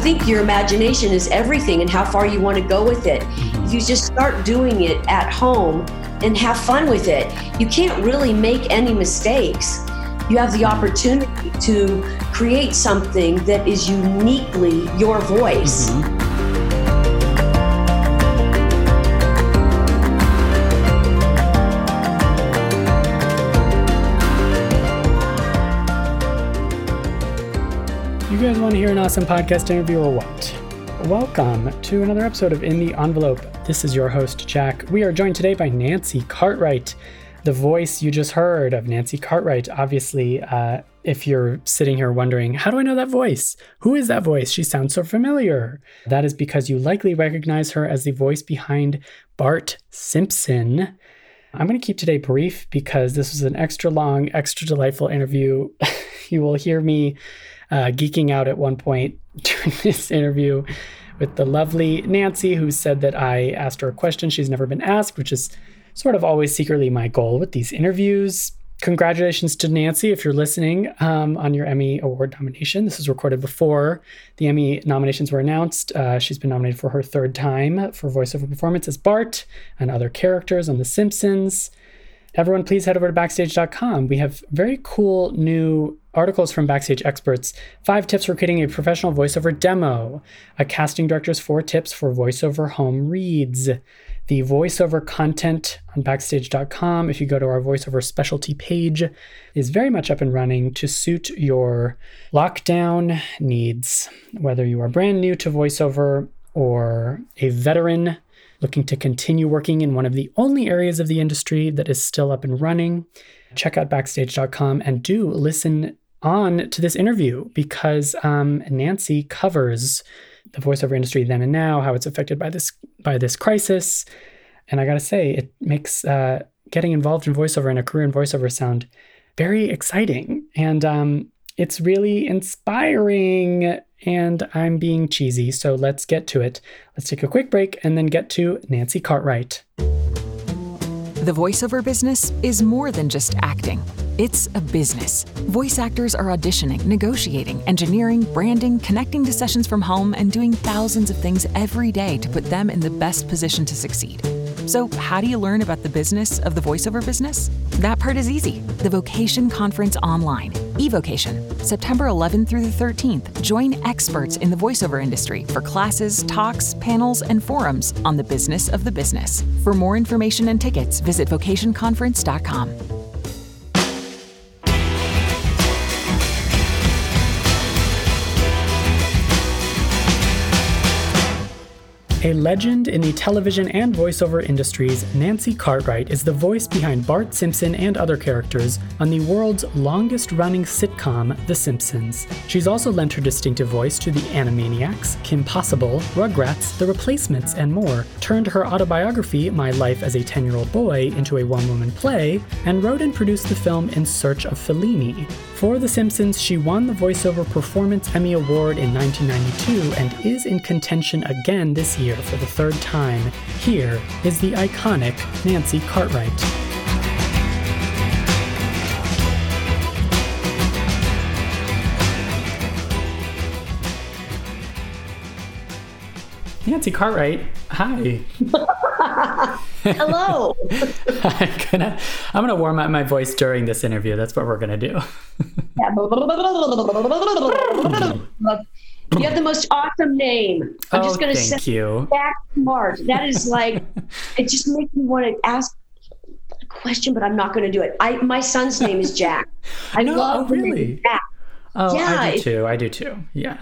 Think your imagination is everything and how far you want to go with it. If you just start doing it at home and have fun with it, you can't really make any mistakes. You have the opportunity to create something that is uniquely your voice. Mm-hmm. Guys want to hear an awesome podcast interview or what? Welcome to another episode of In the Envelope. This is your host, Jack. We are joined today by Nancy Cartwright, the voice you just heard of Nancy Cartwright. Obviously, uh, if you're sitting here wondering, how do I know that voice? Who is that voice? She sounds so familiar. That is because you likely recognize her as the voice behind Bart Simpson. I'm going to keep today brief because this was an extra long, extra delightful interview. you will hear me uh, geeking out at one point during this interview with the lovely Nancy, who said that I asked her a question she's never been asked, which is sort of always secretly my goal with these interviews. Congratulations to Nancy if you're listening um, on your Emmy Award nomination. This was recorded before the Emmy nominations were announced. Uh, she's been nominated for her third time for voiceover performance as Bart and other characters on The Simpsons. Everyone, please head over to backstage.com. We have very cool new articles from backstage experts. Five tips for creating a professional voiceover demo. A casting director's four tips for voiceover home reads. The voiceover content on backstage.com, if you go to our voiceover specialty page, is very much up and running to suit your lockdown needs. Whether you are brand new to voiceover or a veteran looking to continue working in one of the only areas of the industry that is still up and running, check out backstage.com and do listen on to this interview because um, Nancy covers the voiceover industry then and now, how it's affected by this by this crisis, and I gotta say, it makes uh, getting involved in voiceover and a career in voiceover sound very exciting, and um, it's really inspiring and I'm being cheesy, so let's get to it. Let's take a quick break and then get to Nancy Cartwright. The voiceover business is more than just acting. It's a business. Voice actors are auditioning, negotiating, engineering, branding, connecting to sessions from home, and doing thousands of things every day to put them in the best position to succeed. So, how do you learn about the business of the voiceover business? That part is easy. The Vocation Conference online, eVocation, September 11th through the 13th. Join experts in the voiceover industry for classes, talks, panels, and forums on the business of the business. For more information and tickets, visit vocationconference.com. A legend in the television and voiceover industries, Nancy Cartwright is the voice behind Bart Simpson and other characters on the world's longest running sitcom, The Simpsons. She's also lent her distinctive voice to the Animaniacs, Kim Possible, Rugrats, The Replacements, and more, turned her autobiography, My Life as a 10 Year Old Boy, into a one woman play, and wrote and produced the film In Search of Fellini. For The Simpsons, she won the Voiceover Performance Emmy Award in 1992 and is in contention again this year for the third time. Here is the iconic Nancy Cartwright. Nancy Cartwright, hi. Hello. I'm gonna I'm gonna warm up my voice during this interview. That's what we're gonna do. you have the most awesome name. I'm oh, just gonna thank you. Jack Smart. That is like it just makes me want to ask a question, but I'm not to do it. I my son's name is Jack. I No, love oh, really? Jack. Oh, Yeah, I do too. I do too. Yeah.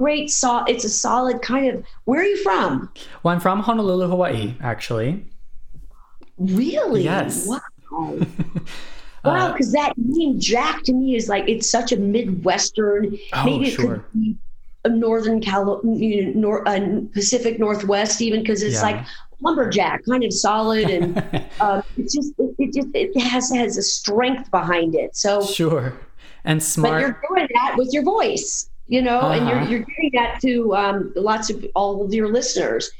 Great, so it's a solid kind of. Where are you from? Well, I'm from Honolulu, Hawaii, actually. Really? Yes. Wow. Wow, Uh, because that name Jack to me is like it's such a Midwestern. Oh, maybe it sure. could be a Northern you know, nor, uh, Pacific Northwest, even because it's Yeah. like lumberjack, kind of solid, and um, it's just it, it just it has has a strength behind it. So, sure. And smart. but you're doing that with your voice, you know, and Uh-huh. you're you're giving that to um, lots of all of your listeners.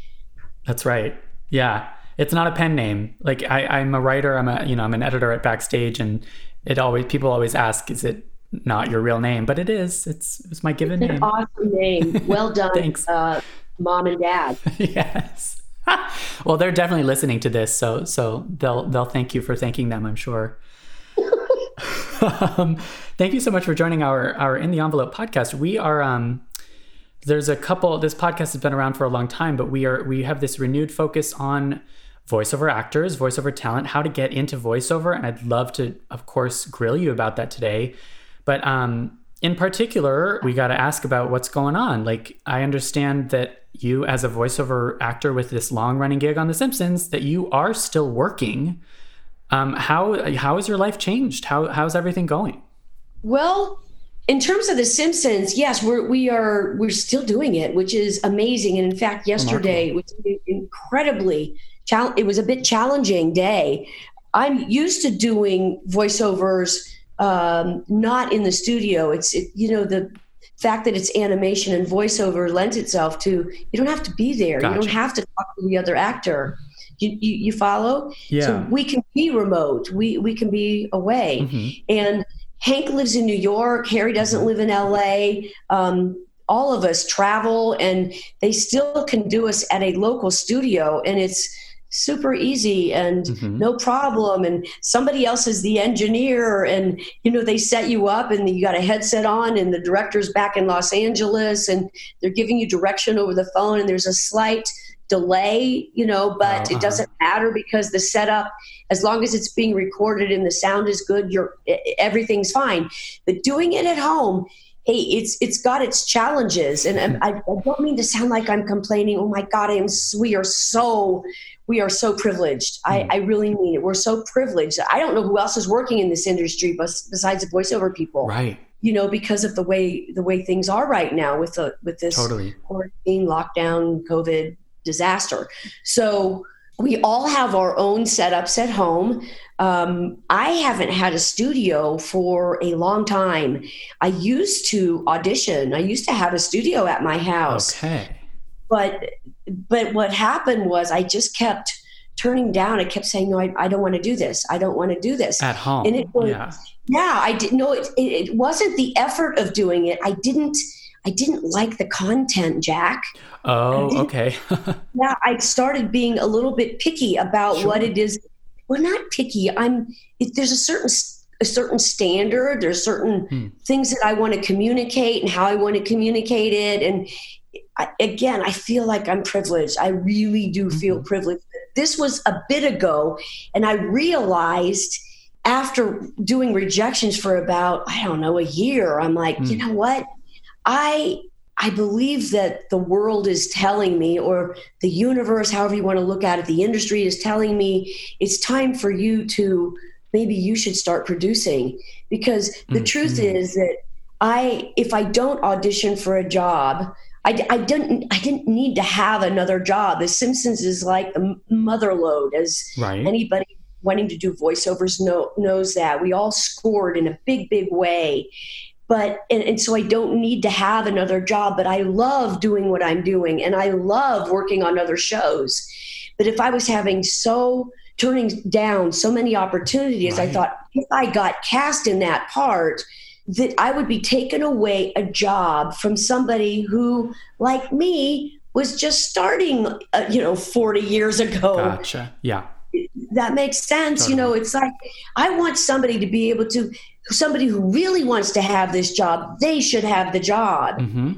That's right. Yeah. It's not a pen name. Like I, I'm a writer, I'm a you know, I'm an editor at Backstage and it always people always ask, is it not your real name? But it is. It's it's my given An name. awesome name. Well done, Thanks. Uh, mom and dad. yes. well, they're definitely listening to this, so so they'll they'll thank you for thanking them, I'm sure. Um, thank you so much for joining our our in the envelope podcast. We are um there's a couple this podcast has been around for a long time, but we are we have this renewed focus on voiceover actors, voiceover talent, how to get into voiceover, and I'd love to of course grill you about that today. But um in particular, we got to ask about what's going on. Like I understand that you as a voiceover actor with this long running gig on The Simpsons that you are still working. Um, how how has your life changed? How how's everything going? Well, in terms of The Simpsons, yes, we're we are we're still doing it, which is amazing. And in fact, yesterday was incredibly chal- It was a bit challenging day. I'm used to doing voiceovers, um, not in the studio. It's it, you know the fact that it's animation and voiceover lends itself to you don't have to be there. You don't have to talk to the other actor. You, you, you follow? Yeah. So we can be remote. We we can be away. Mhm. And Hank lives in New York. Harry doesn't live in LA. Um, all of us travel, and they still can do us at a local studio, and it's super easy and Mhm. no problem. And somebody else is the engineer, and you know they set you up, and you got a headset on, and the director's back in Los Angeles, and they're giving you direction over the phone, and there's a slight delay, you know, but uh-huh. it doesn't matter because the setup as long as it's being recorded and the sound is good you're everything's fine. But doing it at home hey it's it's got its challenges. And I, I don't mean to sound like i'm complaining oh my god i am we are so we are so privileged. I, I really mean it. We're so privileged. I don't know who else is working in this industry bes- besides the voiceover people Right. you know because of the way the way things are right now with the with this Totally. quarantine, lockdown, COVID disaster. So we all have our own setups at home. Um, I haven't had a studio for a long time. I used to audition. I used to have a studio at my house, Okay. but but what happened was I just kept turning down. I kept saying, "No, I, I don't want to do this. I don't want to do this." At home. And it was- yeah. yeah i didn't know it, it, it wasn't the effort of doing it i didn't i didn't like the content jack Oh, okay. yeah i started being a little bit picky about Sure. what it is well not picky i'm it, there's a certain a certain standard there's certain Hmm. things that i want to communicate and how i want to communicate it and I, again i feel like i'm privileged i really do feel Mhm. privileged this was a bit ago and i realized after doing rejections for about i don't know a year i'm like you Hmm. know what i i believe that the world is telling me or the universe however you want to look at it the industry is telling me it's time for you to maybe you should start producing because the truth Mhm. is that i if i don't audition for a job I, I didn't I didn't need to have another job. The Simpsons is like the mother lode, as right. anybody wanting to do voiceovers know, knows that we all scored in a big big way but and, and so i don't need to have another job but i love doing what i'm doing and i love working on other shows but if i was having so turning down so many opportunities i thought if i got cast in that part that i would be taken away a job from somebody who like me was just starting uh, you know 40 years ago Gotcha. Yeah. that makes sense you know it's like i want somebody to be able to somebody who really wants to have this job they should have the job. Hmm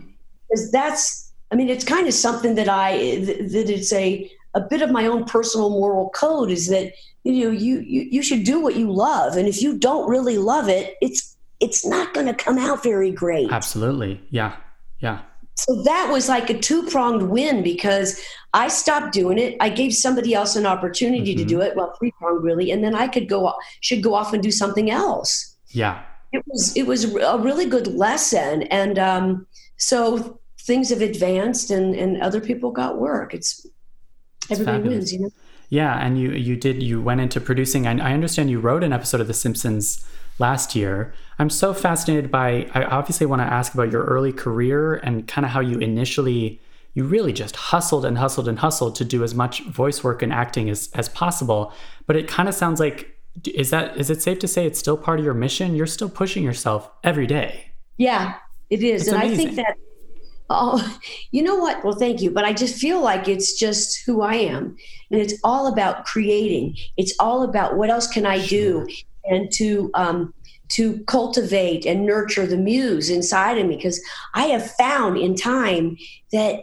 because that's i mean it's kind of something that i th- that it's a a bit of my own personal moral code is that you know you, you you should do what you love. And if you don't really love it it's it's not going to come out very great. Absolutely. Yeah. Yeah. So that was like a two-pronged win because i stopped doing it. I gave somebody else an opportunity mm-hmm. to do it. Well three-pronged really. And then i could go should go off and do something else yeah it was it was a really good lesson and um, so things have advanced and and other people got work it's everybody wins you know yeah, and you you did you went into producing. I, I understand you wrote an episode of The Simpsons last year. I'm so fascinated by. I obviously want to ask about your early career and kind of how you initially you really just hustled and hustled and hustled to do as much voice work and acting as as possible. But it kind of sounds like is that is it safe to say it's still part of your mission? You're still pushing yourself every day. Yeah, it is, it's and amazing. I think that Oh, you know what? Well, thank you. But I just feel like it's just who I am. And it's all about creating. It's all about what else can I do and to um, to cultivate and nurture the muse inside of me. Because I have found in time that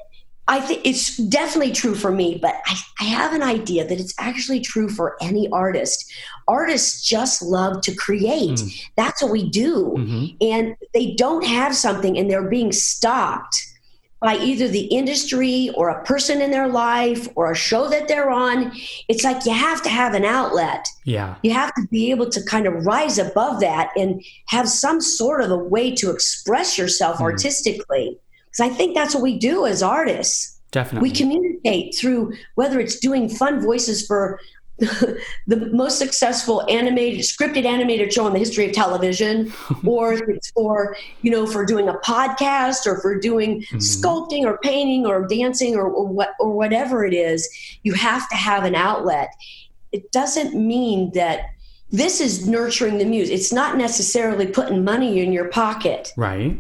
I think it's definitely true for me, but I, I, have an idea that it's actually true for any artist. Artists just love to create. Mm. That's what we do. Mm-hmm. And they don't have something and they're being stopped by either the industry or a person in their life or a show that they're on. It's like you have to have an outlet. Yeah. You have to be able to kind of rise above that and have some sort of a way to express yourself mm. artistically. Because I think that's what we do as artists. Definitely. We communicate through whether it's doing fun voices for the most successful animated scripted animated show in the history of television or it's for you know for doing a podcast or for doing mm-hmm. sculpting or painting or dancing or, or what or whatever it is you have to have an outlet it doesn't mean that this is nurturing the muse it's not necessarily putting money in your pocket right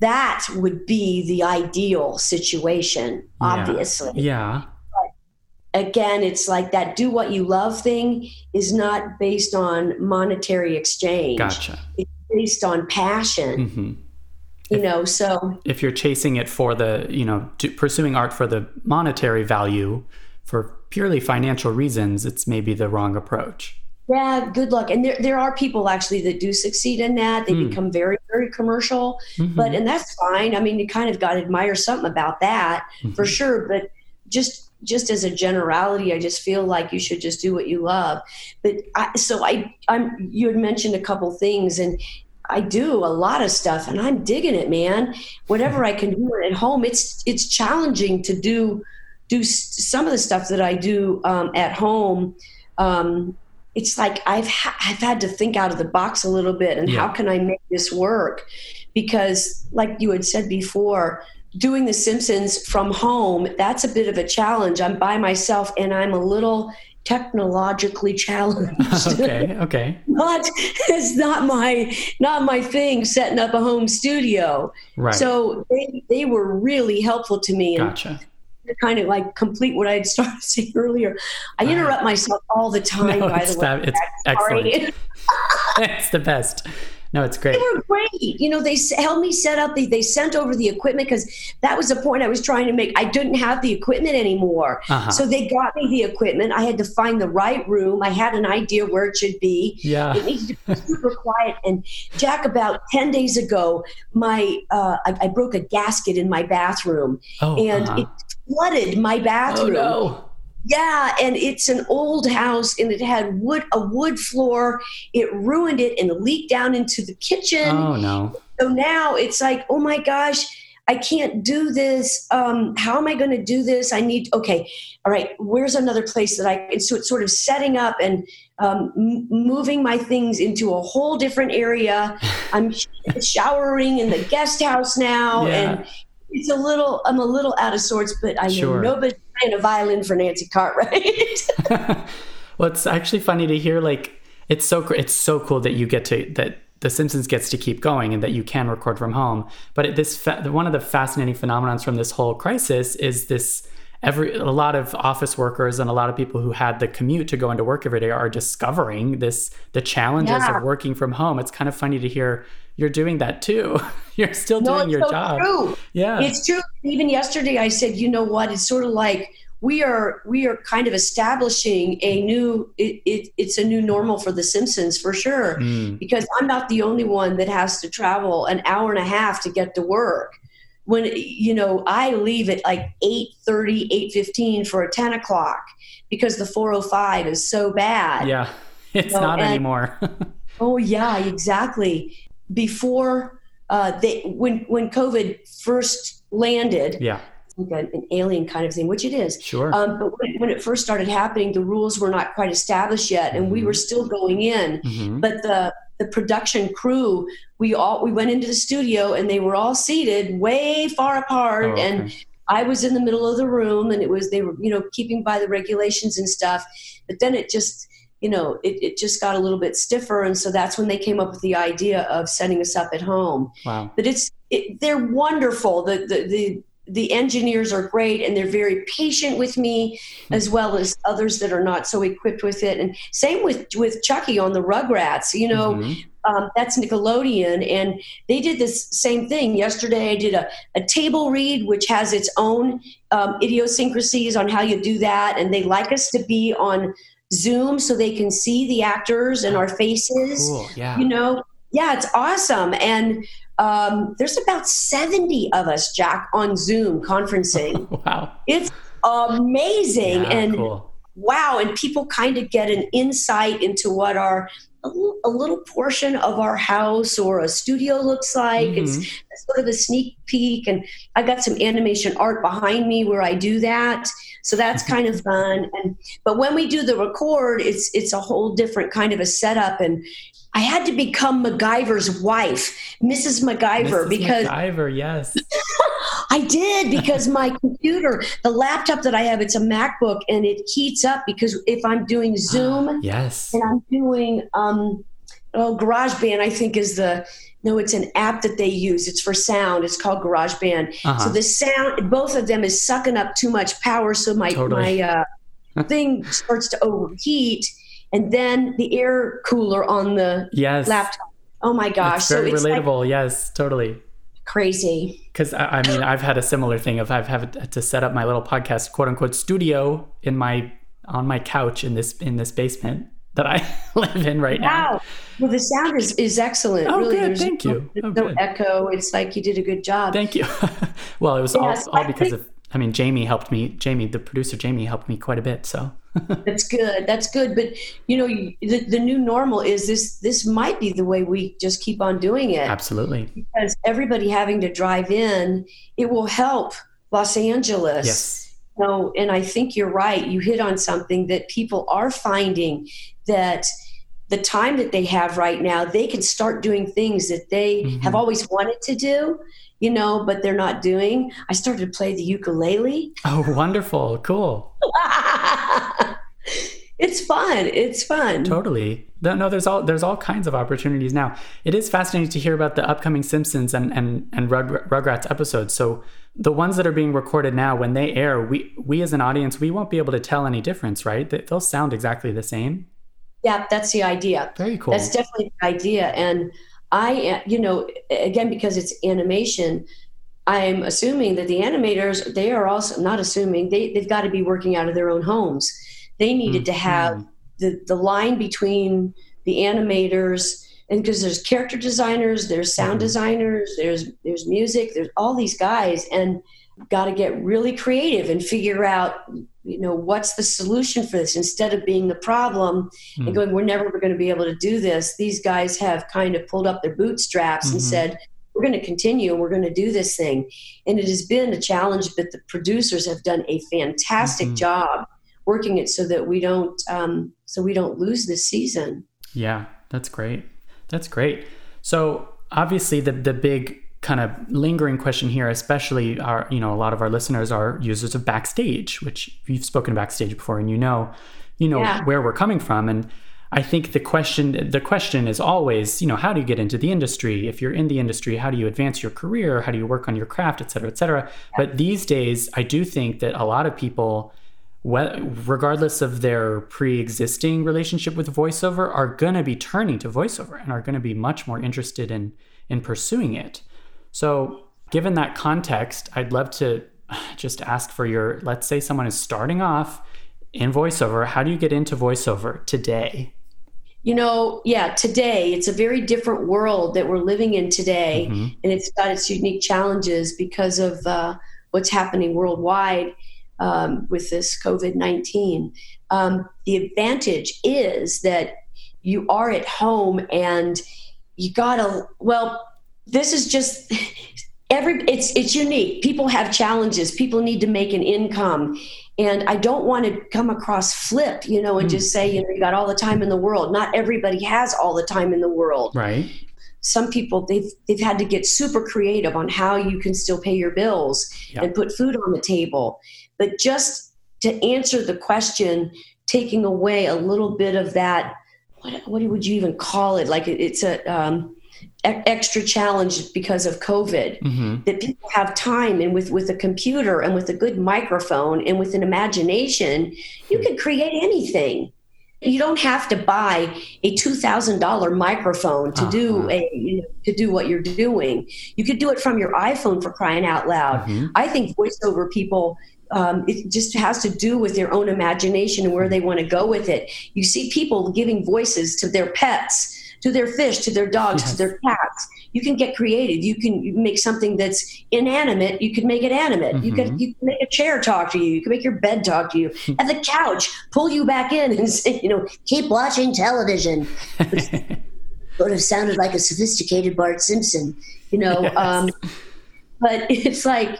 that would be the ideal situation obviously yeah again, it's like that do what you love thing is not based on monetary exchange. Gotcha. It's based on passion. Mm-hmm. You if, know, so if you're chasing it for the, you know, pursuing art for the monetary value for purely financial reasons, it's maybe the wrong approach. Yeah, good luck. And there, there are people actually that do succeed in that. They mm. become very, very commercial, mm-hmm. but and that's fine. I mean, you kind of got to admire something about that mm-hmm. for sure. But just just as a generality, I just feel like you should just do what you love. But I, so I, I'm. You had mentioned a couple things, and I do a lot of stuff, and I'm digging it, man. Whatever I can do at home, it's it's challenging to do do some of the stuff that I do um, at home. Um, it's like I've ha- I've had to think out of the box a little bit, and yeah. how can I make this work? Because, like you had said before, doing The Simpsons from home, that's a bit of a challenge. I'm by myself and I'm a little technologically challenged. okay, okay. But it's not my not my thing setting up a home studio. Right. So they they were really helpful to me. Gotcha. And kind of like complete what I had started saying earlier. I interrupt myself all the time. No, by the way, it's excellent. it's the best. No, it's great. They were great. You know, they helped me set up. They, they sent over the equipment because that was the point I was trying to make. I didn't have the equipment anymore. Uh-huh. So they got me the equipment. I had to find the right room. I had an idea where it should be. Yeah. It needed to be super quiet. And Jack, about 10 days ago, my uh, I, I, broke a gasket in my bathroom. Oh, and uh-huh. it flooded my bathroom. Oh, no. Yeah, and it's an old house and it had wood a wood floor. It ruined it and leaked down into the kitchen. Oh no. So now it's like, oh my gosh, I can't do this. Um, how am I going to do this? I need, okay, all right, where's another place that I can, so it's sort of setting up and um, m- moving my things into a whole different area. I'm showering in the guest house now. Yeah. And it's a little, I'm a little out of sorts, but I sure. know nobody playing a violin for Nancy Cartwright. well, it's actually funny to hear. Like, it's so it's so cool that you get to that the Simpsons gets to keep going and that you can record from home. But this fa- one of the fascinating phenomenons from this whole crisis is this every a lot of office workers and a lot of people who had the commute to go into work every day are discovering this the challenges yeah. of working from home. It's kind of funny to hear you're doing that too. you're still no, doing your so job. True. Yeah. It's true. Even yesterday I said, you know what? It's sort of like we are we are kind of establishing a new it, it, it's a new normal for the simpsons for sure mm. because i'm not the only one that has to travel an hour and a half to get to work when you know i leave at like 8.30 8.15 for a 10 o'clock because the 405 is so bad yeah it's not and, anymore oh yeah exactly before uh, they when when covid first landed yeah like an alien kind of thing, which it is. Sure. Um, but when, when, it first started happening, the rules were not quite established yet, and mm-hmm. we were still going in. Mm-hmm. But the the production crew, we all we went into the studio, and they were all seated way far apart, oh, okay. and I was in the middle of the room, and it was they were you know keeping by the regulations and stuff. But then it just you know it, it just got a little bit stiffer. And so that's when they came up with the idea of setting us up at home. Wow. But it's it, they're wonderful. The, the the the engineers are great and they're very patient with me as well as others that are not so equipped with it. And same with with chuckie on the rugrats you know mm-hmm. um, that's nickelodeon. And they did this same thing. Yesterday i did a, a table read which has its own um, idiosyncrasies on how you do that. And they like us to be on zoom so they can see the actors and our faces cool. yeah. you know yeah it's awesome and um, there's about 70 of us, Jack, on Zoom conferencing. wow. It's amazing. Yeah, and cool. wow. And people kind of get an insight into what our a little, a little portion of our house or a studio looks like. Mm-hmm. It's sort of a sneak peek. And I've got some animation art behind me where I do that. So that's kind of fun. And but when we do the record, it's it's a whole different kind of a setup. And I had to become MacGyver's wife, Mrs. MacGyver, Mrs. because MacGyver, yes. I did because my computer, the laptop that I have, it's a MacBook and it heats up because if I'm doing Zoom, yes, and I'm doing um, oh GarageBand, I think is the no, it's an app that they use. It's for sound. It's called GarageBand. Uh-huh. So the sound, both of them is sucking up too much power, so my totally. my uh, thing starts to overheat and then the air cooler on the yes. laptop. Oh my gosh. It's very so it's relatable. Like yes, totally. Crazy. Because I, I mean, I've had a similar thing of I've had to set up my little podcast, quote unquote, studio in my on my couch in this in this basement that I live in right wow. now. Well, the sound is, is excellent. Oh, really. good. There's Thank no, you. Oh, no good. echo. It's like you did a good job. Thank you. well, it was all, all because think, of I mean, Jamie helped me. Jamie, the producer, Jamie helped me quite a bit. So that's good. That's good. But you know, the, the new normal is this. This might be the way we just keep on doing it. Absolutely. Because everybody having to drive in, it will help Los Angeles. Yes. No, and I think you're right. You hit on something that people are finding that the time that they have right now, they can start doing things that they mm-hmm. have always wanted to do you know, but they're not doing. I started to play the ukulele. Oh, wonderful. Cool. it's fun. It's fun. Totally. No, there's all there's all kinds of opportunities now. It is fascinating to hear about the upcoming Simpsons and and and Rug, Rugrats episodes. So the ones that are being recorded now, when they air, we we as an audience, we won't be able to tell any difference, right? They'll sound exactly the same. Yeah, that's the idea. Very cool. That's definitely the idea, and I, you know, again, because it's animation, I'm assuming that the animators, they are also not assuming, they, they've got to be working out of their own homes. They needed mm-hmm. to have the, the line between the animators and because there's character designers, there's sound mm-hmm. designers, there's there's music, there's all these guys, and got to get really creative and figure out you know what's the solution for this instead of being the problem mm. and hmm. going we're never going to be able to do this these guys have kind of pulled up their bootstraps mm-hmm. and said we're going to continue and we're going to do this thing and it has been a challenge but the producers have done a fantastic mm-hmm. job working it so that we don't um, so we don't lose this season yeah that's great that's great so obviously the the big kind of lingering question here, especially our, you know, a lot of our listeners are users of Backstage, which you've spoken Backstage before, and you know, you know yeah. where we're coming from. And I think the question, the question is always, you know, how do you get into the industry? If you're in the industry, how do you advance your career? How do you work on your craft, et cetera, et cetera? Yeah. But these days, I do think that a lot of people, regardless of their pre-existing relationship with voiceover, are going to be turning to voiceover and are going to be much more interested in in pursuing it. So, given that context, I'd love to just ask for your, let's say someone is starting off in voiceover. How do you get into voiceover today? You know, yeah, today it's a very different world that we're living in today, mm-hmm. and it's got its unique challenges because of uh, what's happening worldwide um, with this COVID 19. Um, the advantage is that you are at home and you gotta, well, this is just every it's it's unique. People have challenges. People need to make an income. And i don't want to come across flip you know and mm. just say you know you got all the time in the world. Not everybody has all the time in the world. Right. Some people they've they've had to get super creative on how you can still pay your bills yep. and put food on the table. But just to answer the question taking away a little bit of that what, what would you even call it? Like it, it's a um, extra challenge because of COVID. Mm-hmm. That people have time and with with a computer and with a good microphone and with an imagination, you can create anything. You don't have to buy a two thousand dollar microphone to uh-huh. do a you know, to do what you're doing. You could do it from your iPhone for crying out loud. Mm-hmm. I think voiceover people um, it just has to do with their own imagination and where they want to go with it. You see people giving voices to their pets to their fish, to their dogs, yes. to their cats. You can get creative. You can make something that's inanimate. You can make it animate. Mm-hmm. You can you can make a chair talk to you. You can make your bed talk to you. and the couch pull you back in and say, you know, keep watching television. would have sounded like a sophisticated Bart Simpson, you know. Yes. Um, but it's like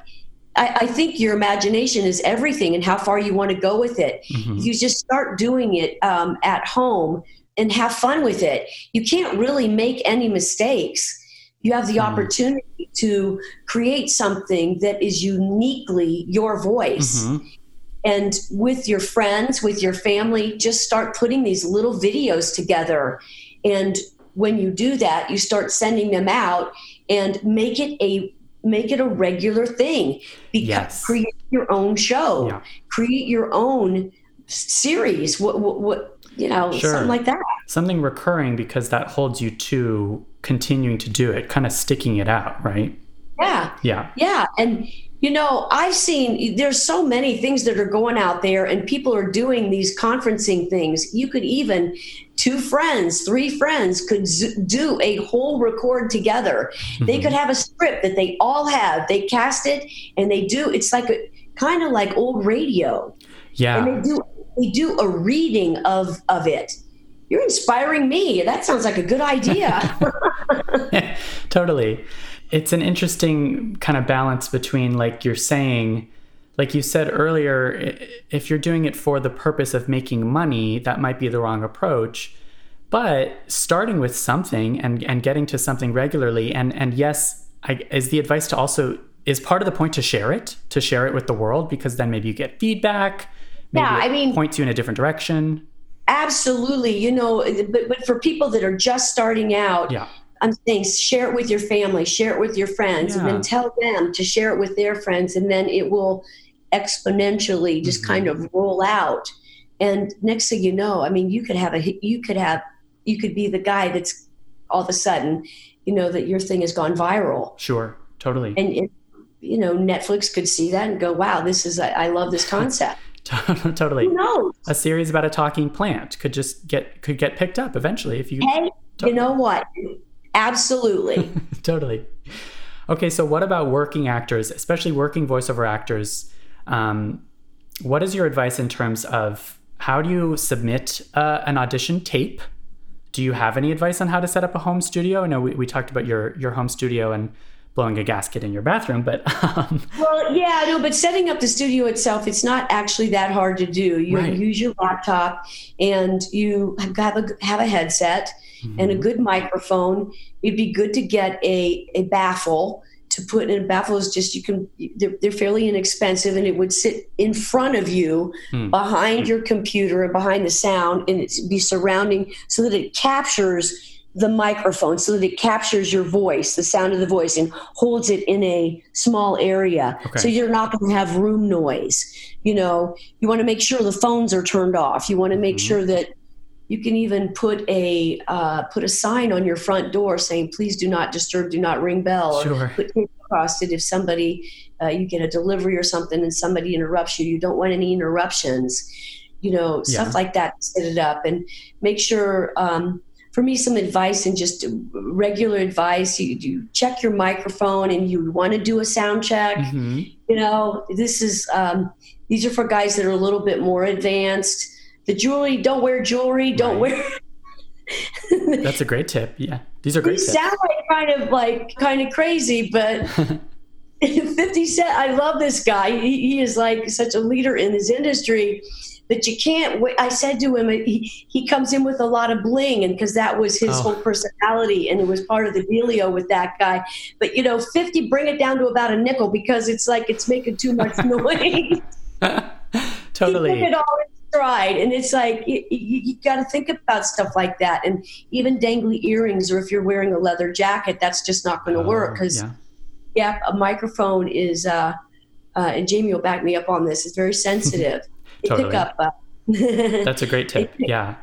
I, I, think your imagination is everything and how far you want to go with it. Mm-hmm. You just start doing it um, at home, and have fun with it. You can't really make any mistakes. You have the mm. opportunity to create something that is uniquely your voice. Mm-hmm. And with your friends, with your family, just start putting these little videos together. And when you do that, you start sending them out and make it a make it a regular thing. Because yes. create your own show. Yeah. Create your own series. What, what, what you know, sure. something like that. Something recurring because that holds you to continuing to do it, kind of sticking it out, right? Yeah. Yeah. Yeah. And, you know, I've seen there's so many things that are going out there, and people are doing these conferencing things. You could even, two friends, three friends could do a whole record together. Mm-hmm. They could have a script that they all have. They cast it and they do. It's like a kind of like old radio. Yeah. And they do we do a reading of of it. You're inspiring me. That sounds like a good idea. Totally. It's an interesting kind of balance between like you're saying like you said earlier if you're doing it for the purpose of making money that might be the wrong approach. But starting with something and and getting to something regularly and and yes I, is the advice to also is part of the point to share it to share it with the world because then maybe you get feedback Maybe yeah, I mean, points you in a different direction. Absolutely. You know, but, but for people that are just starting out, yeah. I'm saying share it with your family, share it with your friends, yeah. and then tell them to share it with their friends, and then it will exponentially just mm-hmm. kind of roll out. And next thing you know, I mean, you could have a you could have you could be the guy that's all of a sudden, you know, that your thing has gone viral. Sure, totally. And it, you know, Netflix could see that and go, "Wow, this is I, I love this concept." totally. A series about a talking plant could just get could get picked up eventually if you. Hey, you know what? Absolutely. totally. Okay, so what about working actors, especially working voiceover actors? Um, what is your advice in terms of how do you submit uh, an audition tape? Do you have any advice on how to set up a home studio? I know we, we talked about your your home studio and blowing a gasket in your bathroom, but um... well, yeah, no, but setting up the studio itself, it's not actually that hard to do. You right. use your laptop and you have a have a headset mm-hmm. and a good microphone. It'd be good to get a a baffle to put in a baffle is just you can they're, they're, fairly inexpensive and it would sit in front of you hmm. behind your computer and behind the sound and be surrounding so that it captures the microphone so that it captures your voice, the sound of the voice, and holds it in a small area. Okay. So you're not going to have room noise. You know, you want to make sure the phones are turned off. You want to make mm-hmm. sure that you can even put a uh, put a sign on your front door saying, "Please do not disturb, do not ring bell," or put tape across it if somebody uh, you get a delivery or something and somebody interrupts you, you don't want any interruptions. You know, Yeah. stuff like that. Set it up and make sure. Um, for me, some advice and just regular advice. You, you check your microphone and you want to do a sound check. Mhm. You know, this is um, these are for guys that are a little bit more advanced. The jewelry, don't wear jewelry. Don't Right. wear. That's a great tip. Yeah. These are great These tips. sound like kind of like kind of crazy, but 50 Cent, I love this guy. He, he is like such a leader in his industry that you can't wait. I said to him, he, he comes in with a lot of bling, and because that was his Oh. whole personality, and it was part of the dealio with that guy. But you know, 50, bring it down to about a nickel because it's like it's making too much noise. He took totally. it all in stride, and it's like you, you, you got to think about stuff like that, and even dangly earrings, or if you're wearing a leather jacket, that's just not going to work Oh, because yeah. yeah, a microphone is, uh, uh, and Jamie will back me up on this. It's very sensitive. Totally. pick up. Uh, That's a great tip. Yeah.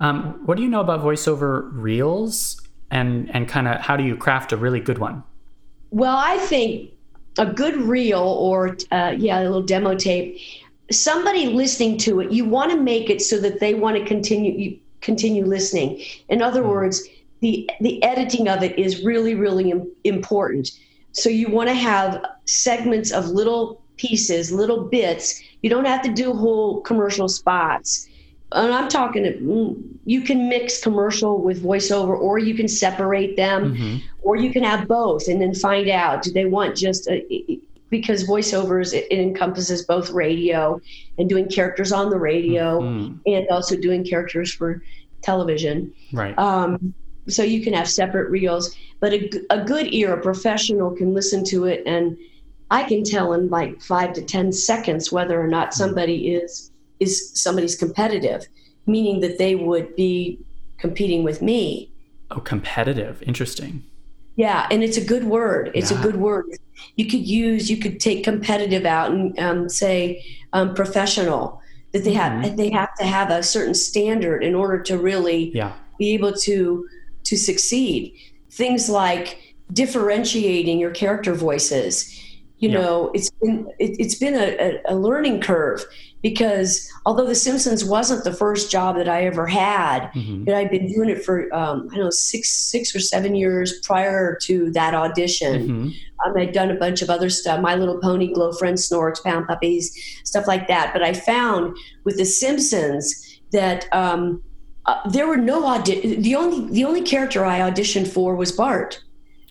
Um, what do you know about voiceover reels and and kind of how do you craft a really good one? well, I think a good reel or uh, yeah, a little demo tape. Somebody listening to it, you want to make it so that they want to continue you continue listening. In other words, the the editing of it is really really im- important. So you want to have segments of little pieces, little bits. You don't have to do whole commercial spots. And I'm talking, mm, you can mix commercial with voiceover, or you can separate them, Mhm. or you can have both and then find out do they want just a, because voiceovers it, it encompasses both radio and doing characters on the radio Mhm. and also doing characters for television. Right. Um, so you can have separate reels, but a, a good ear, a professional can listen to it, and I can tell in like five to ten seconds whether or not somebody is is somebody's competitive, meaning that they would be competing with me. oh, competitive. Interesting. Yeah, and it's a good word. It's Yeah. a good word. You could use, you could take competitive out and um, say um, professional. That they have, Mhm. they have to have a certain standard in order to really Yeah. be able to to succeed. Things like differentiating your character voices. You Yeah. know, it's been it, it's been a, a, learning curve because although The Simpsons wasn't the first job that I ever had, Mhm. and I'd been doing it for um, I don't know six six or seven years prior to that audition. Mhm. Um, I'd done a bunch of other stuff, My Little Pony, Glo Friends, Snorks, Pound Puppies, stuff like that. But I found with The Simpsons that um, uh, there were no audi- the only the only character I auditioned for was Bart.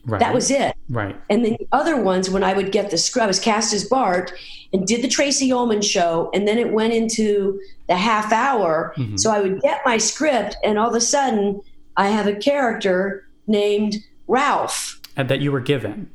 Right. That was it. right. And then the other ones, when I would get the script, I was cast as Bart and did the Tracey Ullman show, and then it went into the half hour. Mhm. So I would get my script, and all of a sudden, I have a character named Ralph. And that you were given.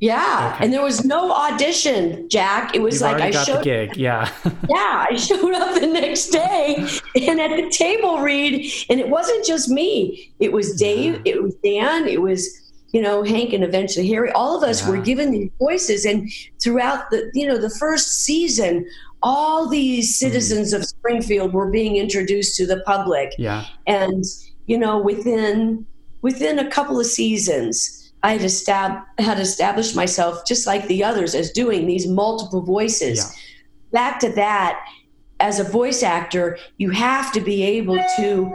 Yeah, Okay. and there was no audition, Jack. It was You've like I showed. the gig. Yeah. Yeah, I showed up the next day, and at the table read, and it wasn't just me. It was Dave. It was Dan. It was you know Hank, and eventually Harry. All of us were given these voices, and throughout the you know the first season, all these mm-hmm. citizens of Springfield were being introduced to the public yeah. and you know within within a couple of seasons i had, estab- had established myself just like the others as doing these multiple voices Yeah. back to that as a voice actor you have to be able to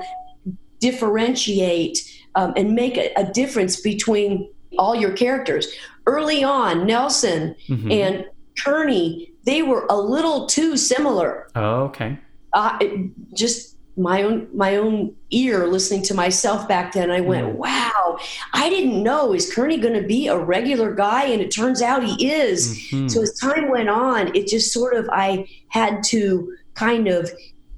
differentiate um, and make a, a difference between all your characters early on nelson Mhm. and kearney they were a little too similar oh, okay. uh, it- just my own my own ear listening to myself back then i went Mm. wow i didn't know is kearney going to be a regular guy and it turns out he is Mhm. so as time went on it just sort of i had to kind of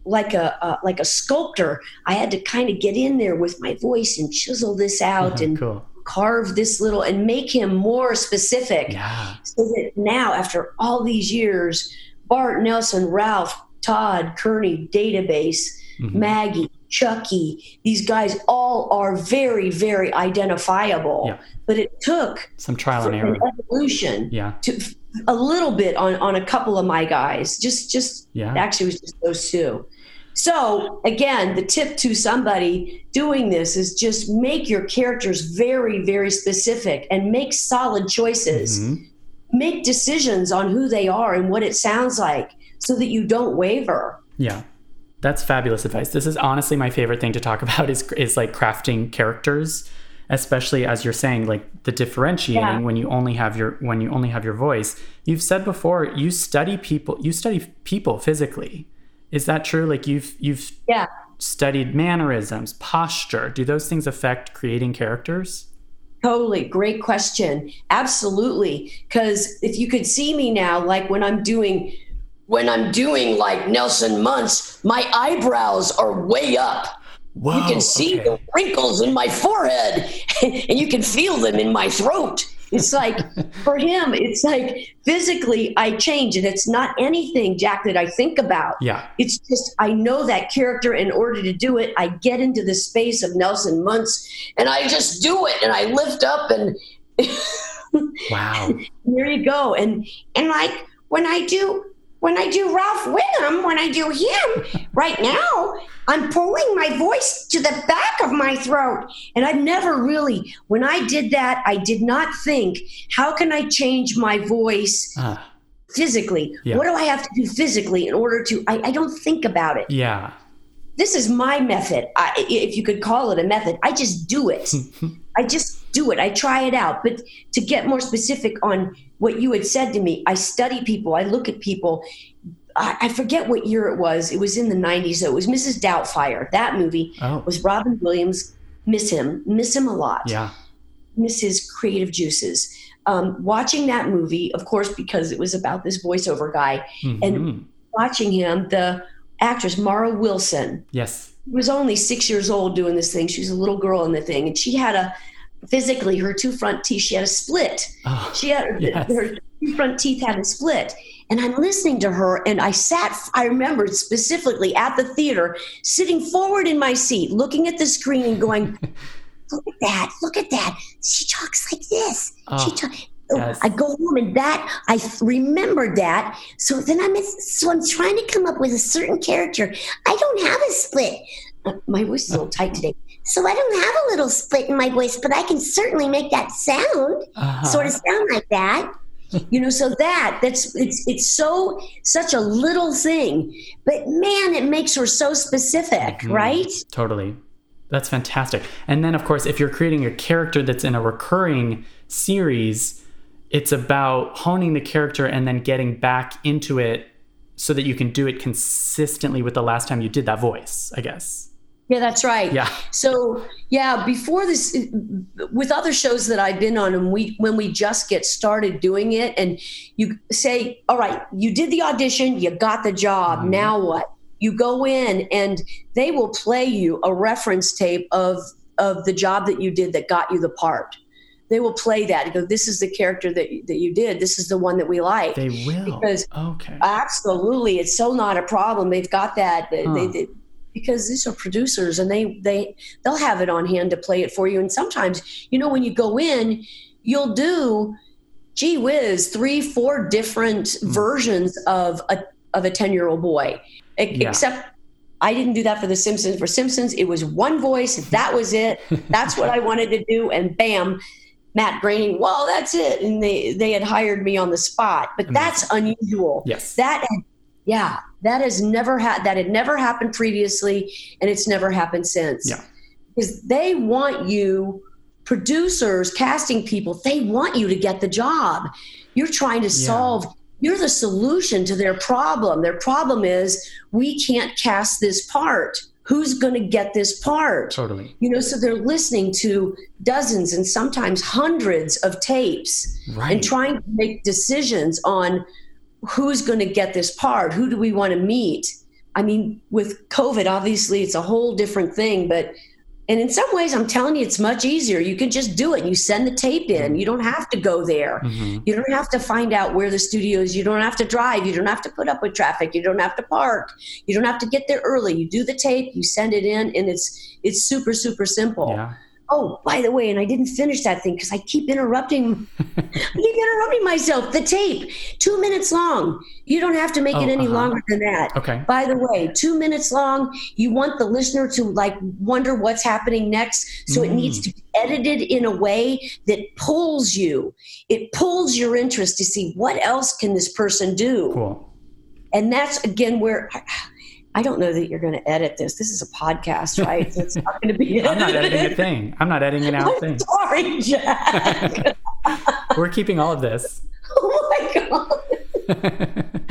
like a uh, like a sculptor i had to kind of get in there with my voice and chisel this out and cool. carve this little and make him more specific Yeah. so that now, after all these years, Bart, Nelson, Ralph, Todd, Kearney, Database, Mhm. Maggie, Chuckie, these guys all are very, very identifiable. Yeah. But it took Some trial and error. an evolution Yeah. to a little bit on, on a couple of my guys. Just, just Yeah. actually, it was just those two. So again, the tip to somebody doing this is just make your characters very, very specific and make solid choices Mhm. make decisions on who they are and what it sounds like so that you don't waver. Yeah. That's fabulous advice. This is honestly my favorite thing to talk about is is like crafting characters, especially as you're saying like the differentiating yeah. when you only have your when you only have your voice. You've said before you study people you study people physically. Is that true? Like you've you've yeah. studied mannerisms, posture. Do those things affect creating characters? Totally. Great question. Absolutely. Because if you could see me now, like when I'm doing when I'm doing like Nelson Muntz, my eyebrows are way up. Whoa, you can see okay. the wrinkles in my forehead and you can feel them in my throat. It's like for him, it's like physically I change and it's not anything, Jack, that I think about. Yeah. It's just I know that character in order to do it, I get into the space of Nelson Muntz and I just do it and I lift up and Wow. there you go. And and like when I do when I do Ralph Wiggum, when I do him, right now, I'm pulling my voice to the back of my throat. And I've never really, when I did that, I did not think, how can I change my voice uh, physically? Yeah. What do I have to do physically in order to? I, I don't think about it. Yeah. This is my method, I, if you could call it a method. I just do it. I just do it. I try it out. But to get more specific on what you had said to me, I study people, I look at people. I, I forget what year it was. It was in the 90s. So it was Mrs. Doubtfire. That movie oh. was Robin Williams. Miss him, miss him a lot. Yeah. Miss his creative juices. Um, watching that movie, of course, because it was about this voiceover guy, mm-hmm. and watching him, the actress Mara Wilson. Yes was only six years old doing this thing. She was a little girl in the thing, and she had a physically her two front teeth. She had a split. Oh, she had yes. her two front teeth had a split. And I'm listening to her, and I sat. I remember specifically at the theater, sitting forward in my seat, looking at the screen, and going, "Look at that! Look at that! She talks like this. Oh. She talks." Yes. I go home and that I remembered that. So then I'm so I'm trying to come up with a certain character. I don't have a split. Uh, my voice is a little tight today. So I don't have a little split in my voice, but I can certainly make that sound, uh-huh. sort of sound like that. you know, so that that's it's it's so such a little thing, but man, it makes her so specific, mm-hmm. right? Totally. That's fantastic. And then of course, if you're creating a character that's in a recurring series, it's about honing the character and then getting back into it so that you can do it consistently with the last time you did that voice, I guess. Yeah, that's right. Yeah. So, yeah, before this with other shows that I've been on and we when we just get started doing it and you say, "All right, you did the audition, you got the job. Mm-hmm. Now what?" You go in and they will play you a reference tape of of the job that you did that got you the part they will play that go, "This is the character that that you did. This is the one that we like." They will because okay, absolutely, it's so not a problem. They've got that. Huh. They, they, because these are producers and they they they'll have it on hand to play it for you. And sometimes, you know, when you go in, you'll do, gee whiz, three, four different mm. versions of a of a ten year old boy, yeah. except I didn't do that for The Simpsons. For Simpsons, it was one voice. That was it. That's what I wanted to do. And bam, Matt Groening, well, that's it. And they, they had hired me on the spot, but that's unusual. Yes. That, yeah, that has never had, that had never happened previously and it's never happened since. Yeah. Because they want you, producers, casting people, they want you to get the job. You're trying to solve, yeah. you're the solution to their problem. Their problem is we can't cast this part who's going to get this part totally you know so they're listening to dozens and sometimes hundreds of tapes right. and trying to make decisions on who's going to get this part who do we want to meet i mean with covid obviously it's a whole different thing but and in some ways, I'm telling you, it's much easier. You can just do it. You send the tape in. You don't have to go there. Mm-hmm. You don't have to find out where the studio is. You don't have to drive. You don't have to put up with traffic. You don't have to park. You don't have to get there early. You do the tape. You send it in, and it's it's super super simple. Yeah. Oh, by the way, and I didn't finish that thing because I keep interrupting. I keep interrupting myself. The tape, two minutes long. You don't have to make Oh, it any uh-huh. longer than that. Okay. By the way, two minutes long. You want the listener to like wonder what's happening next, so it Mm. needs to be edited in a way that pulls you. It pulls your interest to see what else can this person do Cool. and that's again where I don't know that you're going to edit this. This is a podcast, right? So it's not going to be. I'm not editing a thing. I'm not editing an out I'm thing. sorry, Jack. We're keeping all of this. oh my god.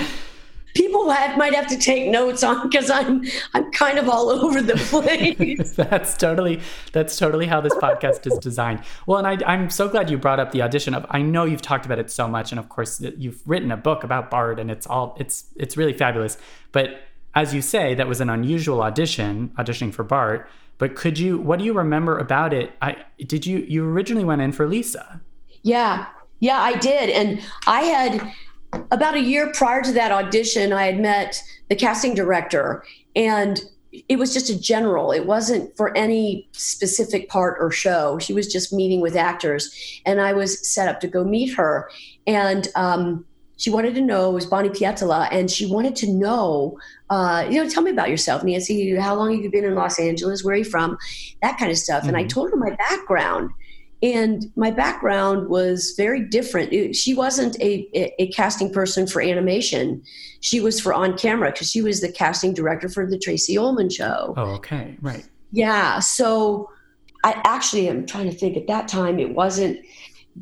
People have, might have to take notes on because I'm I'm kind of all over the place. that's totally that's totally how this podcast is designed. Well, and I, I'm so glad you brought up the audition of. I know you've talked about it so much, and of course you've written a book about Bart, and it's all it's it's really fabulous. But as you say, that was an unusual audition, auditioning for Bart. But could you? What do you remember about it? I did you you originally went in for Lisa. Yeah, yeah, I did. And I had about a year prior to that audition, I had met the casting director, and it was just a general. It wasn't for any specific part or show. She was just meeting with actors, and I was set up to go meet her. And um, she wanted to know it was Bonnie Pietila, and she wanted to know, uh, you know, tell me about yourself, Nancy. How long have you been in Los Angeles? Where are you from? That kind of stuff. And I Mhm. told her my background and my background was very different. It- she wasn't a, a, a casting person for animation. She was for on camera because she was the casting director for the Tracey Ullman show. Oh, okay, right. Yeah. So I actually am trying to think at that time, it wasn't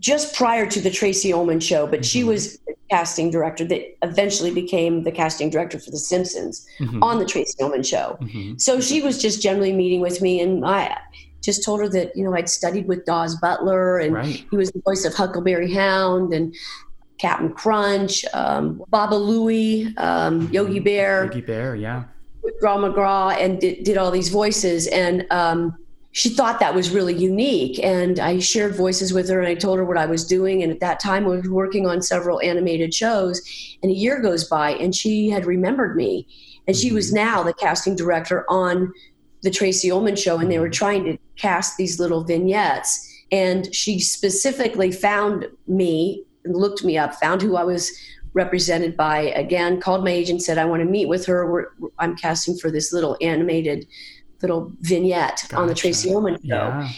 just prior to the Tracey Ullman show, but she Mhm. was casting director that eventually became the casting director for The Simpsons Mhm, on the Tracey Ullman show. mhm. So she was just generally meeting with me, and I just told her that you know I'd studied with Daws Butler, and Right. he was the voice of Huckleberry Hound and Captain Crunch, um, Baba Looey, um, Yogi Bear, Yogi Bear, yeah. Graw McGraw, and did, did all these voices, and um, she thought that was really unique. And I shared voices with her, and I told her what I was doing. And at that time, I was working on several animated shows. And a year goes by, and she had remembered me, and she was mm-hmm. now the casting director on the Tracey Ullman show, and they were mm-hmm. trying to cast these little vignettes. And she specifically found me, and looked me up, found who I was represented by again called my agent said i want to meet with her We're, i'm casting for this little animated little vignette on the tracey ullman show Yeah.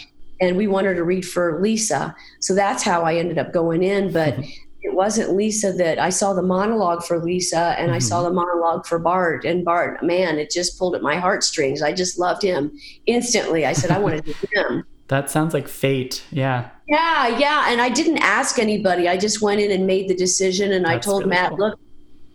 and we wanted to read for lisa so that's how i ended up going in but it wasn't lisa that i saw the monologue for lisa and i saw mm-hmm. the monologue for bart and bart man it just pulled at my heartstrings i just loved him instantly i said i want to do him That sounds like fate. Yeah. yeah, yeah. And I didn't ask anybody. I just went in and made the decision. And I told really Matt, cool. look,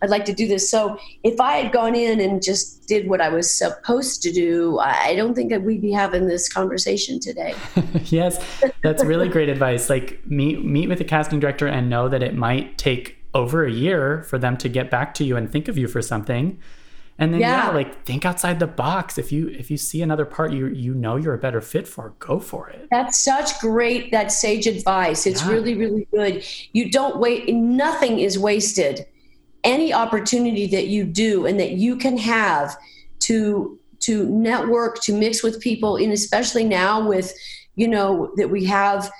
I'd like to do this. So if I had gone in and just did what I was supposed to do, I don't think that we'd be having this conversation today. yes, that's really great advice. Like meet meet with the casting director and know that it might take over a year for them to get back to you and think of you for something. And then yeah, Yeah. like think outside the box. If you if you see another part you you know you're a better fit for, go for it. That's such great, that sage advice. It's Yeah. really, really good. You don't wait, nothing is wasted. Any opportunity that you do and that you can have to to network, to mix with people, and especially now with, you know, that we have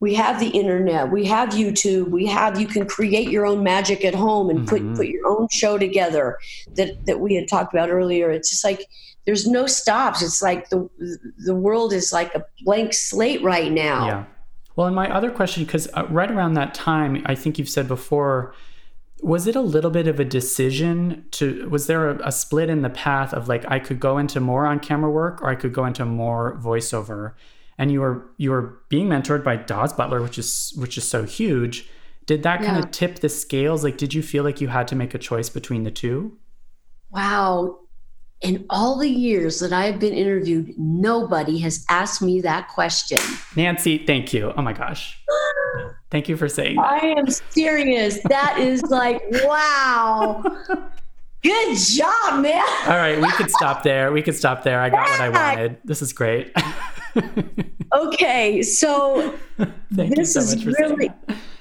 we have the internet, we have YouTube, we have you can create your own magic at home and put put your own show together that that we had talked about earlier. It's just like there's no stops. It's like the the world is like a blank slate right now. Yeah. Well, and my other question, because uh, right around that time, I think you've said before, was it a little bit of a decision to, was there a, a split in the path of like, I could go into more on camera work or I could go into more voiceover? And you were, you were being mentored by Daws Butler, which is, which is so huge. Did that kind Yeah. of tip the scales? Like, did you feel like you had to make a choice between the two? Wow. In all the years that I've been interviewed, nobody has asked me that question. Nancy, thank you. Oh my gosh. Thank you for saying that. I am serious. That is like, wow. Good job, man. All right, we could stop there. We could stop there. I got what I wanted. This is great. Okay, so Thank this you so is really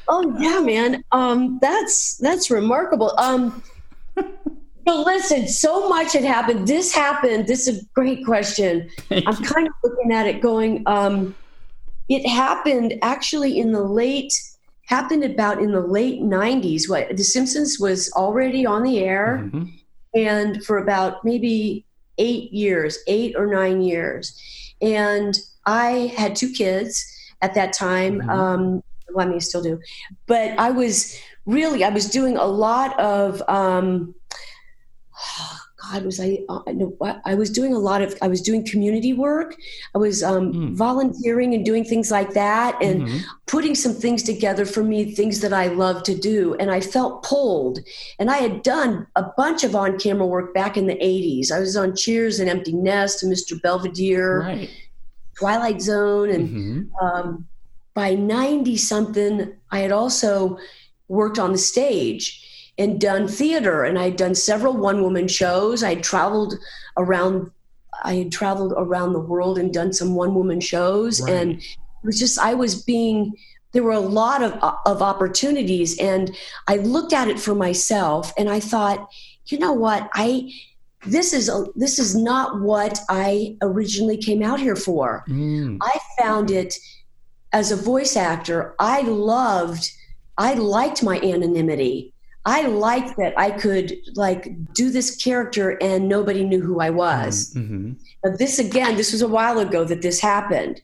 oh yeah, man. Um that's that's remarkable. Um so listen, so much had happened. This happened. This is a great question. Thank I'm you. kind of looking at it going, um, it happened actually in the late happened about in the late 90s what the simpsons was already on the air mm-hmm. and for about maybe eight years eight or nine years and i had two kids at that time mm-hmm. um, well, i mean still do but i was really i was doing a lot of um, God, was I? Uh, no, I was doing a lot of. I was doing community work. I was um, mm. volunteering and doing things like that, and mm-hmm. putting some things together for me, things that I love to do. And I felt pulled. And I had done a bunch of on-camera work back in the '80s. I was on Cheers and Empty Nest and Mr. Belvedere, right. Twilight Zone, and mm-hmm. um, by '90 something, I had also worked on the stage and done theater and I'd done several one woman shows. I'd traveled around I had traveled around the world and done some one woman shows right. and it was just I was being there were a lot of of opportunities and I looked at it for myself and I thought, you know what? I this is a, this is not what I originally came out here for. Mm. I found it as a voice actor. I loved I liked my anonymity. I liked that I could like do this character and nobody knew who I was. Mm-hmm. mm-hmm. But this again, this was a while ago that this happened.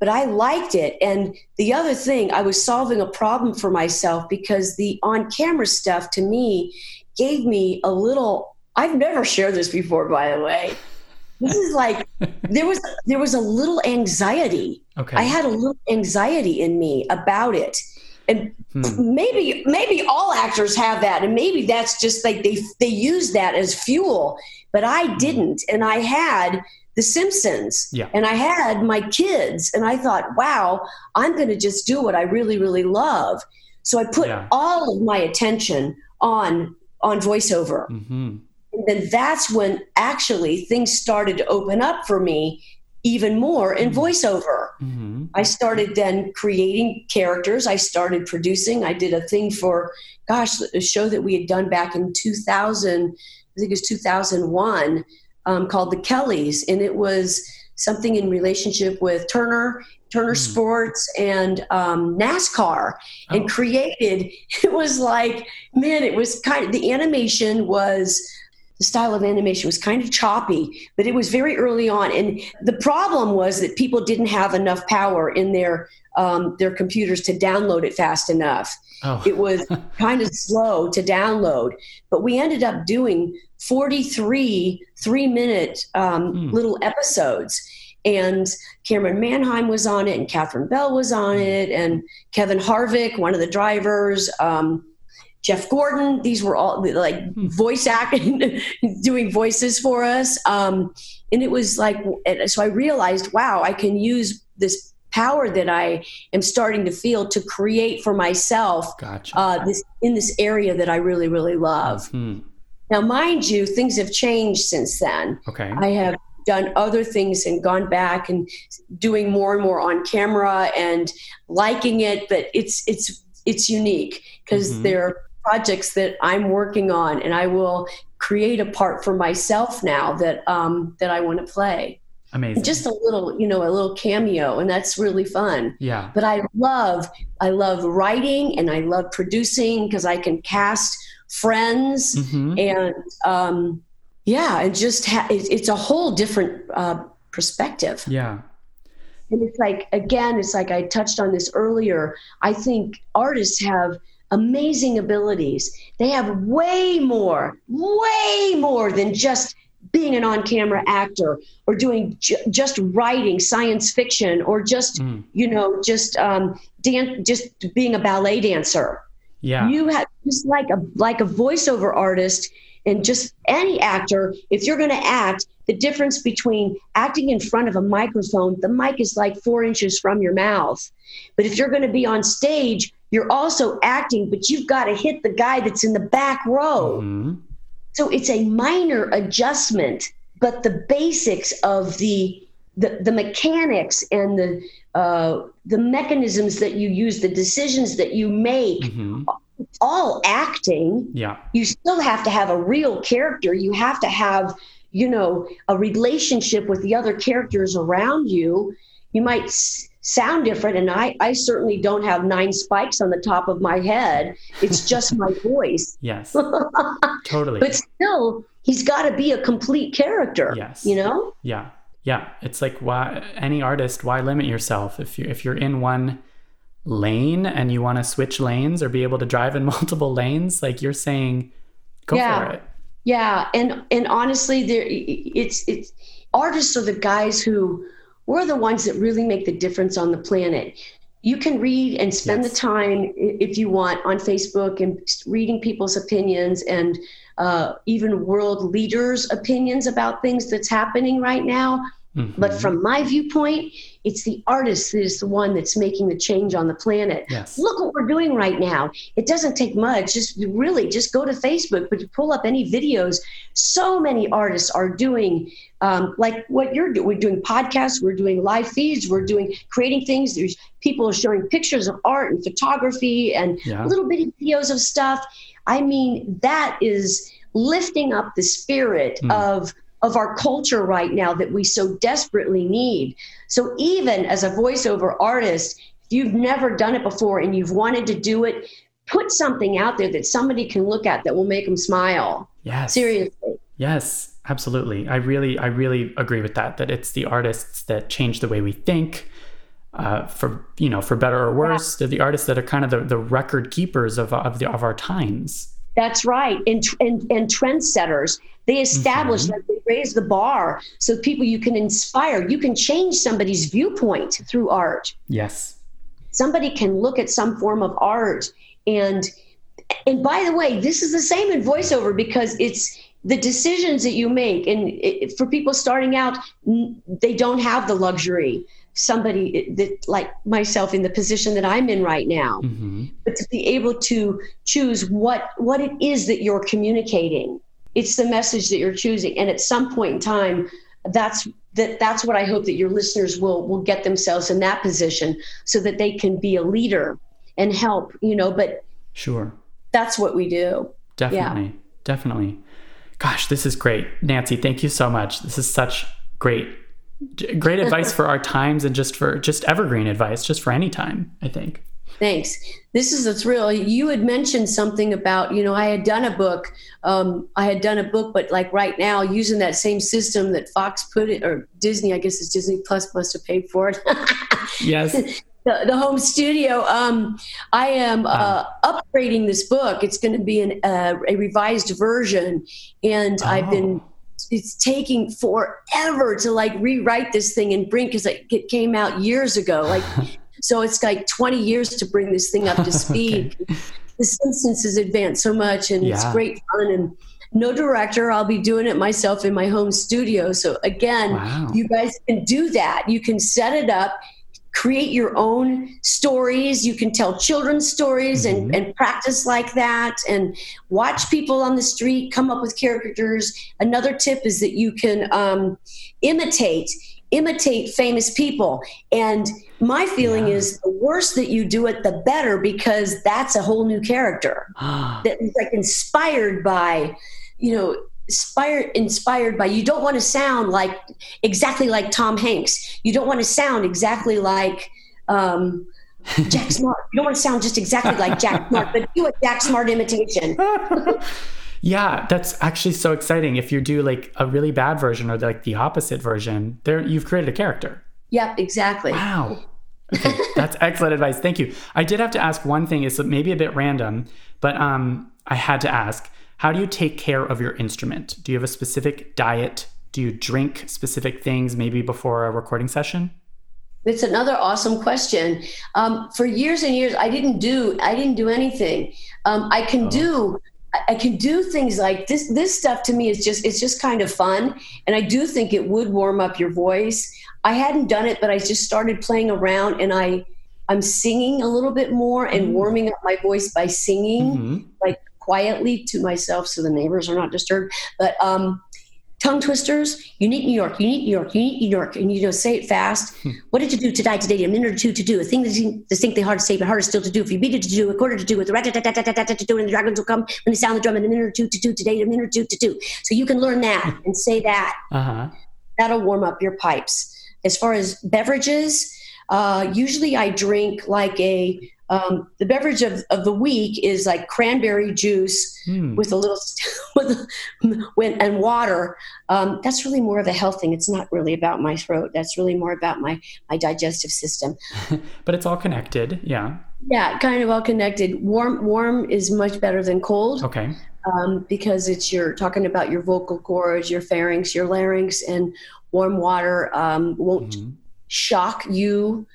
But I liked it. And the other thing, I was solving a problem for myself because the on camera stuff to me gave me a little I've never shared this before, by the way. This is like there was there was a little anxiety. Okay. I had a little anxiety in me about it and hmm. maybe maybe all actors have that and maybe that's just like they they use that as fuel but i hmm. didn't and i had the simpsons yeah. and i had my kids and i thought wow i'm going to just do what i really really love so i put yeah. all of my attention on on voiceover mm-hmm. and then that's when actually things started to open up for me even more in mm-hmm. voiceover. Mm-hmm. I started then creating characters. I started producing. I did a thing for, gosh, a show that we had done back in 2000, I think it was 2001, um, called The Kellys. And it was something in relationship with Turner, Turner mm. Sports, and um, NASCAR. Oh. And created, it was like, man, it was kind of, the animation was style of animation was kind of choppy, but it was very early on. And the problem was that people didn't have enough power in their um, their computers to download it fast enough. Oh. it was kind of slow to download, but we ended up doing 43 three minute um, mm. little episodes. And Camryn Manheim was on it, and Catherine Bell was on it, and Kevin Harvick, one of the drivers. Um, Jeff Gordon. These were all like hmm. voice acting, doing voices for us. Um, and it was like, so I realized, wow, I can use this power that I am starting to feel to create for myself gotcha. uh, this in this area that I really, really love. hmm Now, mind you, things have changed since then. Okay. I have done other things and gone back and doing more and more on camera and liking it, but it's it's it's unique because mm-hmm. there projects that I'm working on, and I will create a part for myself now that um, that I want to play. Amazing. Just a little, you know, a little cameo, and that's really fun. Yeah. But I love, I love writing, and I love producing because I can cast friends, mm-hmm. and um, yeah, and just ha- it's a whole different uh, perspective. Yeah. And it's like again, it's like I touched on this earlier. I think artists have amazing abilities. They have way more, way more than just being an on-camera actor or doing ju- just writing science fiction or just mm. you know just um, dan- just being a ballet dancer. Yeah, you have just like a like a voiceover artist and just any actor. If you're going to act, the difference between acting in front of a microphone, the mic is like four inches from your mouth. But if you're going to be on stage, you're also acting, but you've got to hit the guy that's in the back row. Mm-hmm. So it's a minor adjustment, but the basics of the the, the mechanics and the uh, the mechanisms that you use, the decisions that you make, mm-hmm. all acting. Yeah, you still have to have a real character. You have to have you know a relationship with the other characters around you. You might sound different and I, I certainly don't have nine spikes on the top of my head. It's just my voice. Yes. Totally. But still he's got to be a complete character yes. you know? Yeah. Yeah. It's like why any artist why limit yourself? If you if you're in one lane and you want to switch lanes or be able to drive in multiple lanes like you're saying go yeah. for it. Yeah. And and honestly there it's it's artists are the guys who we're the ones that really make the difference on the planet. You can read and spend yes. the time if you want on Facebook and reading people's opinions and uh, even world leaders' opinions about things that's happening right now. Mm-hmm. But from my viewpoint, it's the artist that is the one that's making the change on the planet. Yes. Look what we're doing right now. It doesn't take much. Just really just go to Facebook, but pull up any videos. So many artists are doing um, like what you're doing. We're doing podcasts, we're doing live feeds, we're doing creating things. There's people showing pictures of art and photography and yeah. little bitty videos of stuff. I mean, that is lifting up the spirit mm. of of our culture right now that we so desperately need. So even as a voiceover artist, if you've never done it before and you've wanted to do it, put something out there that somebody can look at that will make them smile. Yes. Seriously. Yes, absolutely. I really, I really agree with that. That it's the artists that change the way we think, uh, for you know, for better or worse. Yeah. They're the artists that are kind of the, the record keepers of of, the, of our times. That's right, and and, and trendsetters. They establish mm-hmm. that they raise the bar so people you can inspire. You can change somebody's viewpoint through art. Yes. Somebody can look at some form of art and and by the way, this is the same in voiceover because it's the decisions that you make and it, for people starting out they don't have the luxury somebody that like myself in the position that I'm in right now mm-hmm. but to be able to choose what what it is that you're communicating. It's the message that you're choosing. And at some point in time that's that that's what i hope that your listeners will will get themselves in that position so that they can be a leader and help you know but sure. that's what we do. Definitely. Yeah. definitely. Gosh this is great. Nancy thank you so much. This is such great great advice for our times and just for just evergreen advice just for any time i think Thanks. This is a thrill. You had mentioned something about, you know, I had done a book. Um, I had done a book, but like right now, using that same system that Fox put it, or Disney, I guess it's Disney Plus must have paid for it. yes. The, the, home studio. Um, I am uh, upgrading this book. It's going to be an, uh, a revised version, and oh. I've been it's taking forever to like rewrite this thing and bring because it came out years ago like So it's like 20 years to bring this thing up to speed. okay. The Simpsons has advanced so much and yeah. it's great fun and no director. I'll be doing it myself in my home studio. So again, wow. you guys can do that. You can set it up, create your own stories. You can tell children's stories mm-hmm. and, and practice like that and watch people on the street come up with characters. Another tip is that you can um, imitate imitate famous people. And my feeling yeah. is the worse that you do it, the better, because that's a whole new character that is like inspired by, you know, inspired inspired by you don't want to sound like exactly like Tom Hanks. You don't want to sound exactly like um, Jack Smart. You don't want to sound just exactly like Jack Smart, but do a Jack Smart imitation. Yeah, that's actually so exciting. If you do like a really bad version or like the opposite version, there you've created a character. Yep, exactly. Wow. Okay, that's excellent advice. Thank you. I did have to ask one thing. It's maybe a bit random, but um, I had to ask: How do you take care of your instrument? Do you have a specific diet? Do you drink specific things maybe before a recording session? It's another awesome question. Um, for years and years, I didn't do I didn't do anything. Um, I can oh. do I can do things like this. This stuff to me is just it's just kind of fun, and I do think it would warm up your voice. I hadn't done it, but I just started playing around, and I I'm singing a little bit more and mm-hmm. warming up my voice by singing mm-hmm. like quietly to myself, so the neighbors are not disturbed. But um, tongue twisters. You need New York. You need New York. You need New York. And you know, say it fast. Hmm. What did you do today? Today, a minute or two to do. A thing that's distinctly hard to say, but harder still to do. If you beat it to do, a quarter to do, with the rat to do, and the dragons will come when they sound the drum in a minute or two to do. Today, a minute or two to do. So you can learn that and say that. Uh-huh. That'll warm up your pipes. As far as beverages, Uh, usually I drink like a, um, the beverage of, of the week is like cranberry juice Hmm. with a little, with, and water. Um, that's really more of a health thing. It's not really about my throat. That's really more about my, my digestive system. but it's all connected. Yeah. Yeah, kind of all connected. Warm, warm is much better than cold Okay. um, because it's you're talking about your vocal cords, your pharynx, your larynx, and warm water um, won't Mhm. shock you.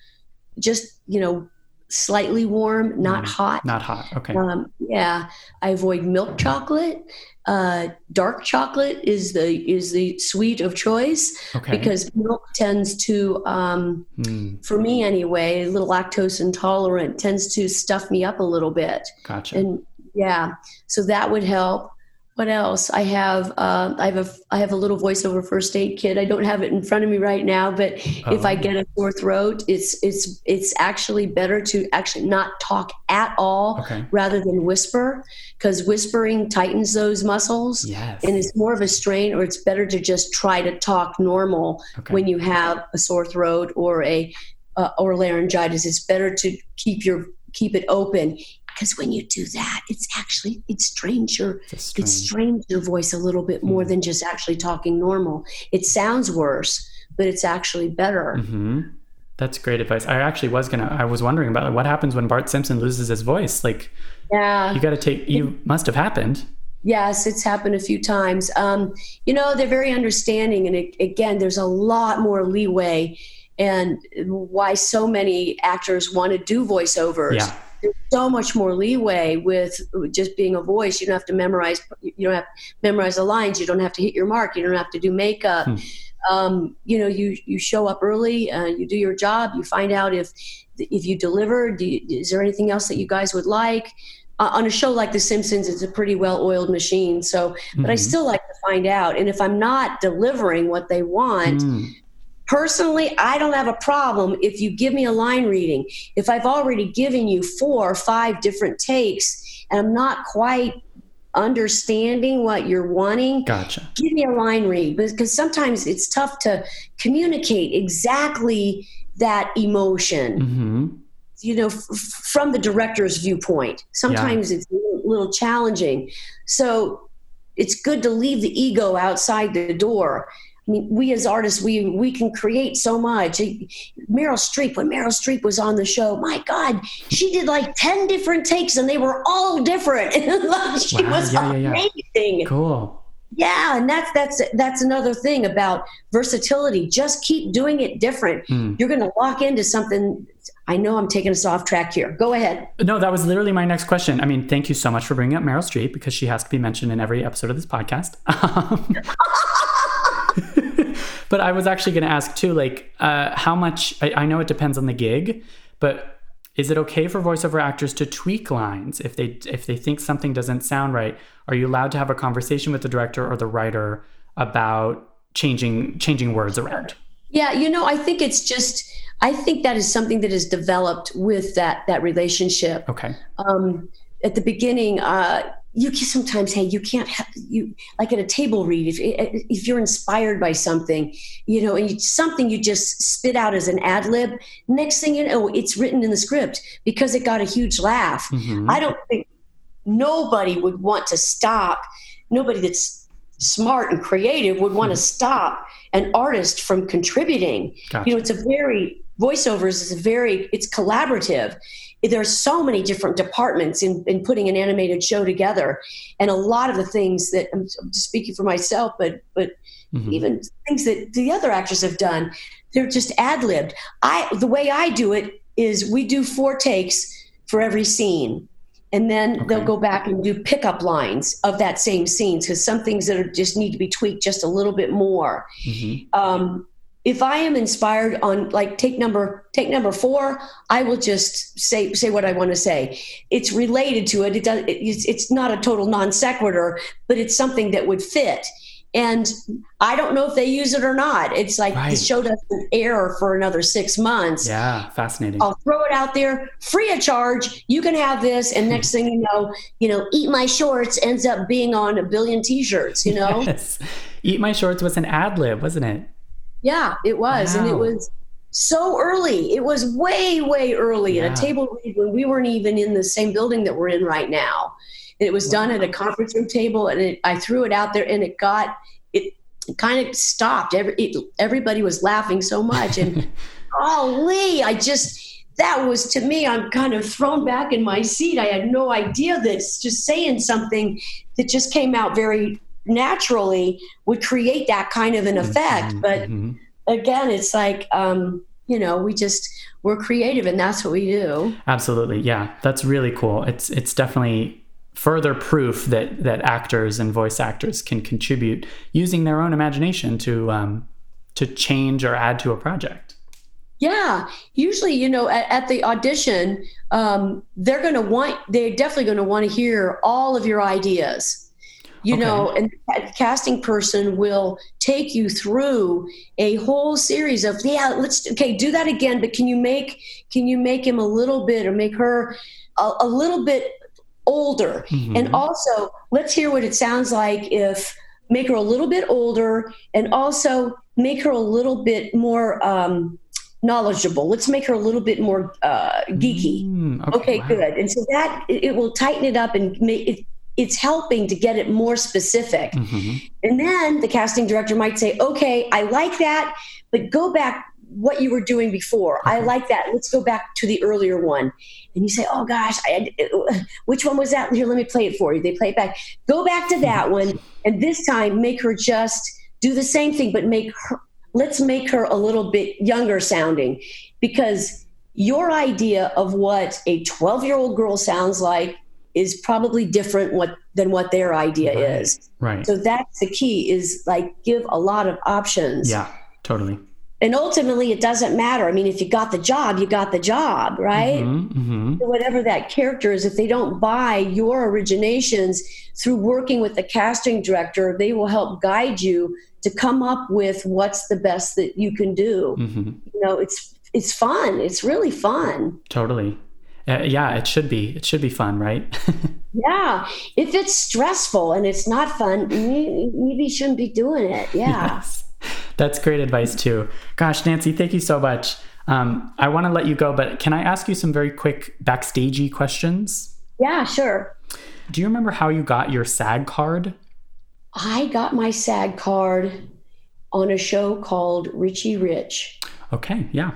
Just you know, slightly warm, not Mm, hot. Not hot. Okay. Um, yeah, I avoid milk chocolate. Uh, dark chocolate is the is the sweet of choice Okay. because milk tends to um, Hmm. for me anyway, a little lactose intolerant tends to stuff me up a little bit. Gotcha. And yeah, so that would help. What else? I have uh, I have a I have a little voiceover first aid kit. I don't have it in front of me right now, but if I Oh. get a sore throat, it's it's it's actually better to actually not talk at all Okay. rather than whisper because whispering tightens those muscles Yes. and it's more of a strain or it's better to just try to talk normal Okay. when you have a sore throat or a uh, or laryngitis it's better to keep your keep it open because when you do that it's actually it strains your It's a it strains your voice a little bit more than just actually talking normal it sounds worse but it's actually better hmm That's great advice. I actually was gonna. I was wondering about what happens when Bart Simpson loses his voice. Like yeah you got to take. You must have happened. Yes, it's happened a few times. Um, you know, they're very understanding, and it, again, there's a lot more leeway, and why so many actors want to do voiceovers. Yeah. There's so much more leeway with just being a voice. You don't have to memorize. You don't have to memorize the lines. You don't have to hit your mark. You don't have to do makeup. Hmm. Um, you know, you you show up early. Uh, you do your job. You find out if if you deliver. Do you, is there anything else that you guys would like? uh, on a show like The Simpsons, it's a pretty well-oiled machine. So, but I Mhm. still like to find out. And if I'm not delivering what they want, Hmm. Personally, I don't have a problem if you give me a line reading. If I've already given you four or five different takes, and I'm not quite understanding what you're wanting, Gotcha. give me a line read because sometimes it's tough to communicate exactly that emotion hmm you know, f- from the director's viewpoint. Sometimes it's a little challenging. So it's good to leave the ego outside the door. I mean, we as artists, we we can create so much. Meryl Streep, when Meryl Streep was on the show, my God, she did like ten different takes, and they were all different. she Wow, was yeah, yeah, yeah. amazing. Cool. Yeah, and that's that's that's another thing about versatility. Just keep doing it different. Hmm. You're going to lock into something. I know I'm taking us off track here. Go ahead. No, that was literally my next question. I mean, thank you so much for bringing up Meryl Streep because she has to be mentioned in every episode of this podcast. But I was actually going to ask too, like, uh, how much? I, I know it depends on the gig, but is it okay for voiceover actors to tweak lines if they if they think something doesn't sound right? Are you allowed to have a conversation with the director or the writer about changing changing words around? Yeah, you know, I think it's just. I think that is something that is developed with that that relationship. Okay. um, at the beginning, uh, you can sometimes, hey, you can't have you like at a table read if if you're inspired by something, you know, and you, something you just spit out as an ad lib. Next thing you know, it's written in the script because it got a huge laugh. Mhm. I don't think nobody would want to stop. Nobody that's smart and creative would want to stop an artist from contributing Gotcha. you know it's a very voiceovers is a very it's collaborative there are so many different departments in, in putting an animated show together. And a lot of the things that i'm, I'm speaking for myself but but Mhm. even things that the other actors have done they're just ad-libbed. I the way i do it is we do four takes for every scene. And then they'll go back and do pickup lines of that same scene. Because some things that are just need to be tweaked just a little bit more. Mhm. um, if I am inspired on like take number take number four, I will just say say what I want to say. It's related to it. It does. It's, it's not a total non sequitur, but it's something that would fit. And I don't know if they use it or not. It's like Right. the show doesn't air for another six months. Yeah, fascinating. I'll throw it out there free of charge. You can have this, and hmm. next thing you know, you know, eat my shorts ends up being on a billion T-shirts. You know, Yes. Eat My Shorts was an ad lib, wasn't it? Yeah, it was, and it was so early. It was way, way early Yeah. at a table read when we weren't even in the same building that we're in right now. And it was done at a conference room table, and it, I threw it out there, and it got it kind of stopped. Every, it, everybody was laughing so much, and golly, I just that was to me. I'm kind of thrown back in my seat. I had no idea that just saying something that just came out very naturally would create that kind of an effect. But Mhm. again, it's like um, you know, we just we're creative, and that's what we do. Absolutely. Yeah. That's really cool. It's it's definitely further proof that that actors and voice actors can contribute using their own imagination to um to change or add to a project. Yeah, usually, you know, at, at the audition, um, they're going to want, they're definitely going to want to hear all of your ideas, you Okay. know, and the casting person will take you through a whole series of, yeah, let's, okay, do that again, but can you make, can you make him a little bit or make her a, a little bit older? Mhm. And also, let's hear what it sounds like if make her a little bit older and also make her a little bit more um, knowledgeable. Let's make her a little bit more uh, geeky. Mm, Okay, wow. good. And so that it, it will tighten it up and make it. It's helping to get it more specific. Mhm. And then the casting director might say, "Okay, I like that, but go back what you were doing before. I like that. Let's go back to the earlier one." And you say, "Oh gosh, I, which one was that? Here, let me play it for you." They play it back. Go back to that one, and this time make her just do the same thing, but make her. Let's make her a little bit younger sounding, because your idea of what a 12 year old girl sounds like is probably different what than what their idea Right. is. Right. So that's the key is like give a lot of options. yeah, totally. And ultimately it doesn't matter. I mean, if you got the job, you got the job, right? Mhm, mhm. Whatever that character is, if they don't buy your originations through working with the casting director, they will help guide you to come up with what's the best that you can do. Mhm. You know, it's it's fun. It's really fun. Totally. Uh, yeah, it should be. It should be fun, right? Yeah. If it's stressful and it's not fun, maybe, you shouldn't be doing it. Yeah. Yes. That's great advice too. Gosh, Nancy, thank you so much. Um, I want to let you go, but can I ask you some very quick backstagey questions? Yeah, sure. Do you remember how you got your SAG card? I got my SAG card on a show called Richie Rich. Okay, yeah.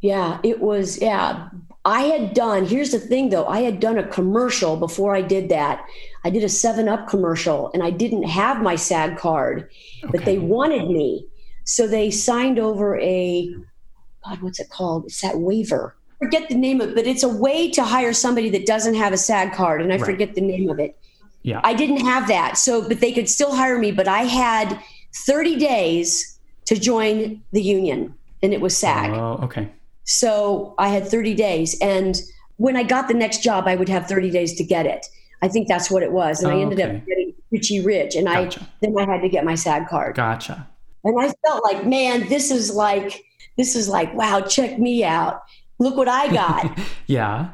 Yeah, it was, yeah. I had done, here's the thing though, I had done a commercial before I did that. I did a 7 Up commercial and I didn't have my SAG card, but they wanted me. So they signed over a, God, what's it called? It's that waiver. Forget the name of it, but it's a way to hire somebody that doesn't have a SAG card, and I Right. forget the name of it. Yeah. I didn't have that. So, but they could still hire me, but I had 30 days to join the union, and it was SAG. Oh, okay. So I had 30 days. And when I got the next job, I would have 30 days to get it. I think that's what it was. And I Oh, ended okay. up getting Richie Rich. And Gotcha. I then I had to get my SAG card. Gotcha. And I felt like, man, this is like, this is like, wow, check me out. Look what I got. Yeah.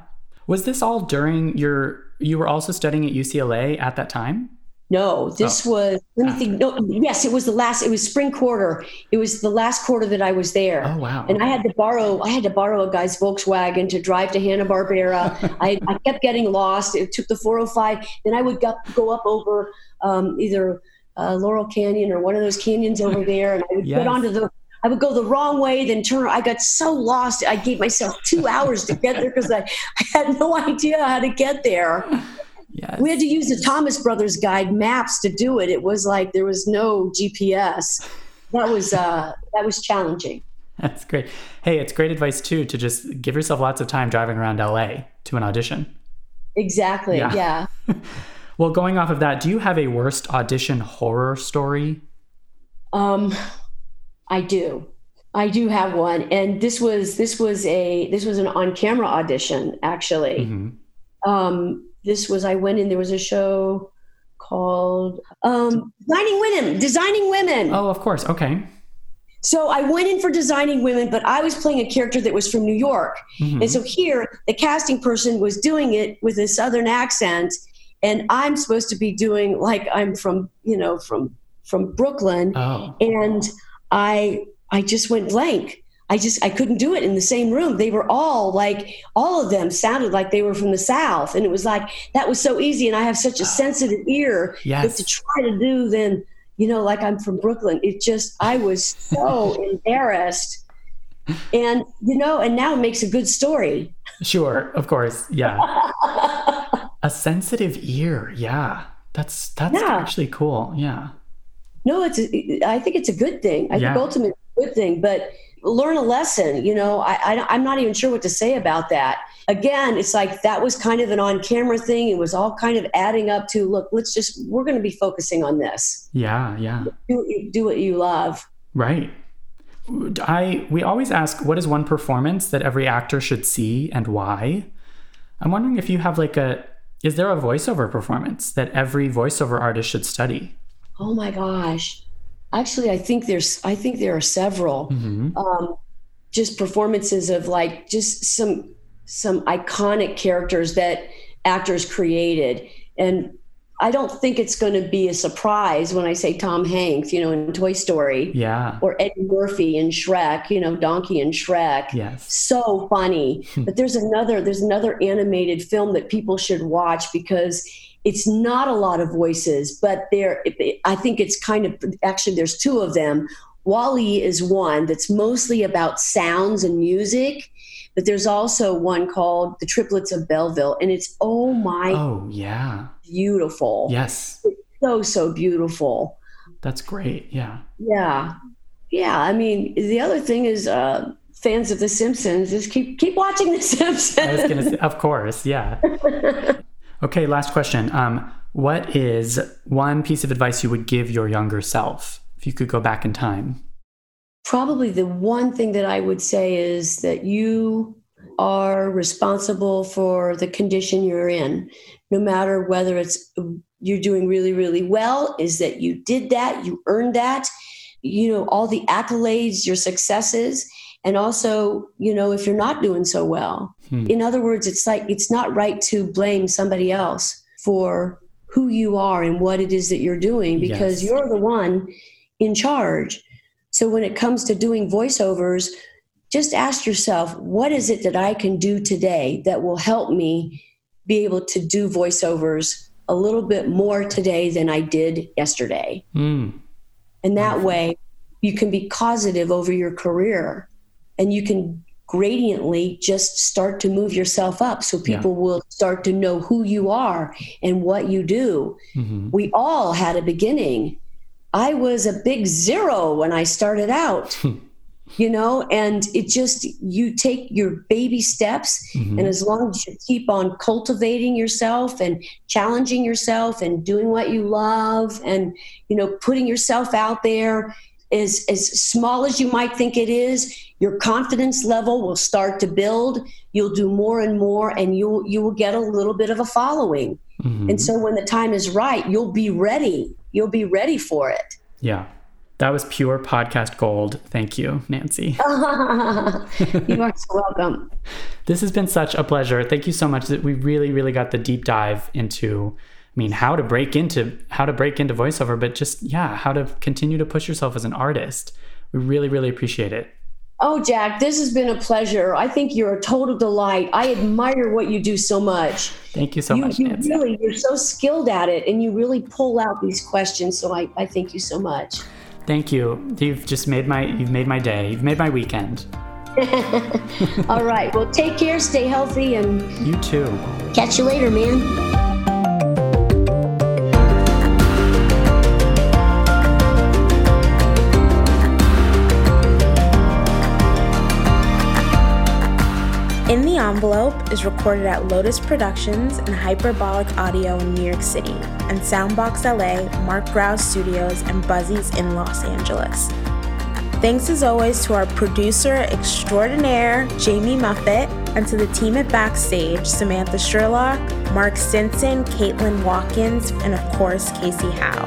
Was this all during your you were also studying at UCLA at that time? No, this was, let me think. No, yes, it was the last, it was spring quarter. It was the last quarter that I was there. Oh wow. And I had to borrow, I had to borrow a guy's Volkswagen to drive to Hanna Barbera. I, I kept getting lost. It took the 405. Then I would go, go up over um, either uh, Laurel Canyon or one of those canyons over there, and I would Yes. get onto the. I would go the wrong way, then turn. I got so lost. I gave myself two hours to get there because I, I had no idea how to get there. Yes. We had to use the Thomas Brothers Guide maps to do it. It was like there was no GPS. That was uh, that was challenging. That's great. Hey, it's great advice too to just give yourself lots of time driving around LA to an audition. Exactly. Yeah. yeah. Well, going off of that, do you have a worst audition horror story? Um, I do. I do have one, and this was this was a this was an on camera audition actually. Mhm. Um, this was I went in. There was a show called um, Designing Women. Designing Women. Oh, of course. Okay. So I went in for Designing Women, but I was playing a character that was from New York, Mhm. and so here the casting person was doing it with a southern accent, and I'm supposed to be doing like I'm from you know from from Brooklyn Oh. and I I just went blank. I just I couldn't do it in the same room. They were all like all of them sounded like they were from the south and it was like that was so easy and I have such a ah. sensitive ear Yes. but to try to do then you know like I'm from Brooklyn it just I was so embarrassed and you know and now it makes a good story. Sure, of course. Yeah. a sensitive ear. Yeah. That's that's Yeah. actually cool. Yeah. No, it's a, I think it's a good thing. I Yeah. think ultimately it's a good thing, but learn a lesson. You know, I, I I'm not even sure what to say about that. Again, it's like that was kind of an on-camera thing. It was all kind of adding up to look. Let's just we're going to be focusing on this. Yeah, yeah. Do what you, do what you love. Right. I we always ask what is one performance that every actor should see and why? I'm wondering if you have like a is there a voiceover performance that every voiceover artist should study? Oh my gosh! Actually, I think there's I think there are several. Mhm. um, just performances of like just some some iconic characters that actors created and i don't think it's going to be a surprise when i say tom hanks you know in toy story Yeah. or eddie murphy in shrek you know donkey in shrek Yes. so funny but there's another there's another animated film that people should watch because it's not a lot of voices but there i think it's kind of actually there's two of them WALL-E is one that's mostly about sounds and music but there's also one called the triplets of belleville and it's oh my Oh, yeah. beautiful Yes. so so beautiful That's great. Yeah. yeah yeah i mean the other thing is uh fans of the simpsons just keep keep watching the simpsons I was to say of course, yeah. Okay, last question. Um what is one piece of advice you would give your younger self if you could go back in time? Probably the one thing that I would say is that you are responsible for the condition you're in, no matter whether it's you're doing really, really well, is that you did that, you earned that, you know, all the accolades, your successes, and also, you know, if you're not doing so well. Hmm. In other words, it's like it's not right to blame somebody else for who you are and what it is that you're doing because Yes. you're the one in charge. So when it comes to doing voiceovers, just ask yourself, what is it that I can do today that will help me be able to do voiceovers a little bit more today than I did yesterday? Mm. And that way you can be causative over your career and you can gradiently just start to move yourself up so Yeah. people will start to know who you are and what you do. hmm We all had a beginning. I was a big zero when I started out, you know, and it just, you take your baby steps, Mhm. and as long as you keep on cultivating yourself and challenging yourself and doing what you love and, you know, putting yourself out there, as, as small as you might think it is, your confidence level will start to build. You'll do more and more, and you you will get a little bit of a following. Mhm. And so when the time is right, you'll be ready. You'll be ready for it. Yeah. That was pure podcast gold. Thank you, Nancy. you are so welcome. This has been such a pleasure. Thank you so much that we really, really got the deep dive into I mean, how to break into how to break into voiceover, but just yeah, how to continue to push yourself as an artist. We really, really appreciate it. Oh, Jack, this has been a pleasure. I think you're a total delight. I admire what you do so much. Thank you so you, much, you Nancy. really, you're so skilled at it, and you really pull out these questions. So I, I thank you so much. Thank you. You've just made my you've made my day. You've made my weekend. All right. Well, take care, stay healthy, and You too. catch you later, man. Envelope is recorded at Lotus Productions and Hyperbolic Audio in New York City, and Soundbox LA, Marc Graue Studios, and Buzzy's in Los Angeles. Thanks as always to our producer extraordinaire, Jamie Muffett, and to the team at Backstage, Samantha Sherlock, Mark Stinson, Caitlin Watkins, and of course, Casey Howe.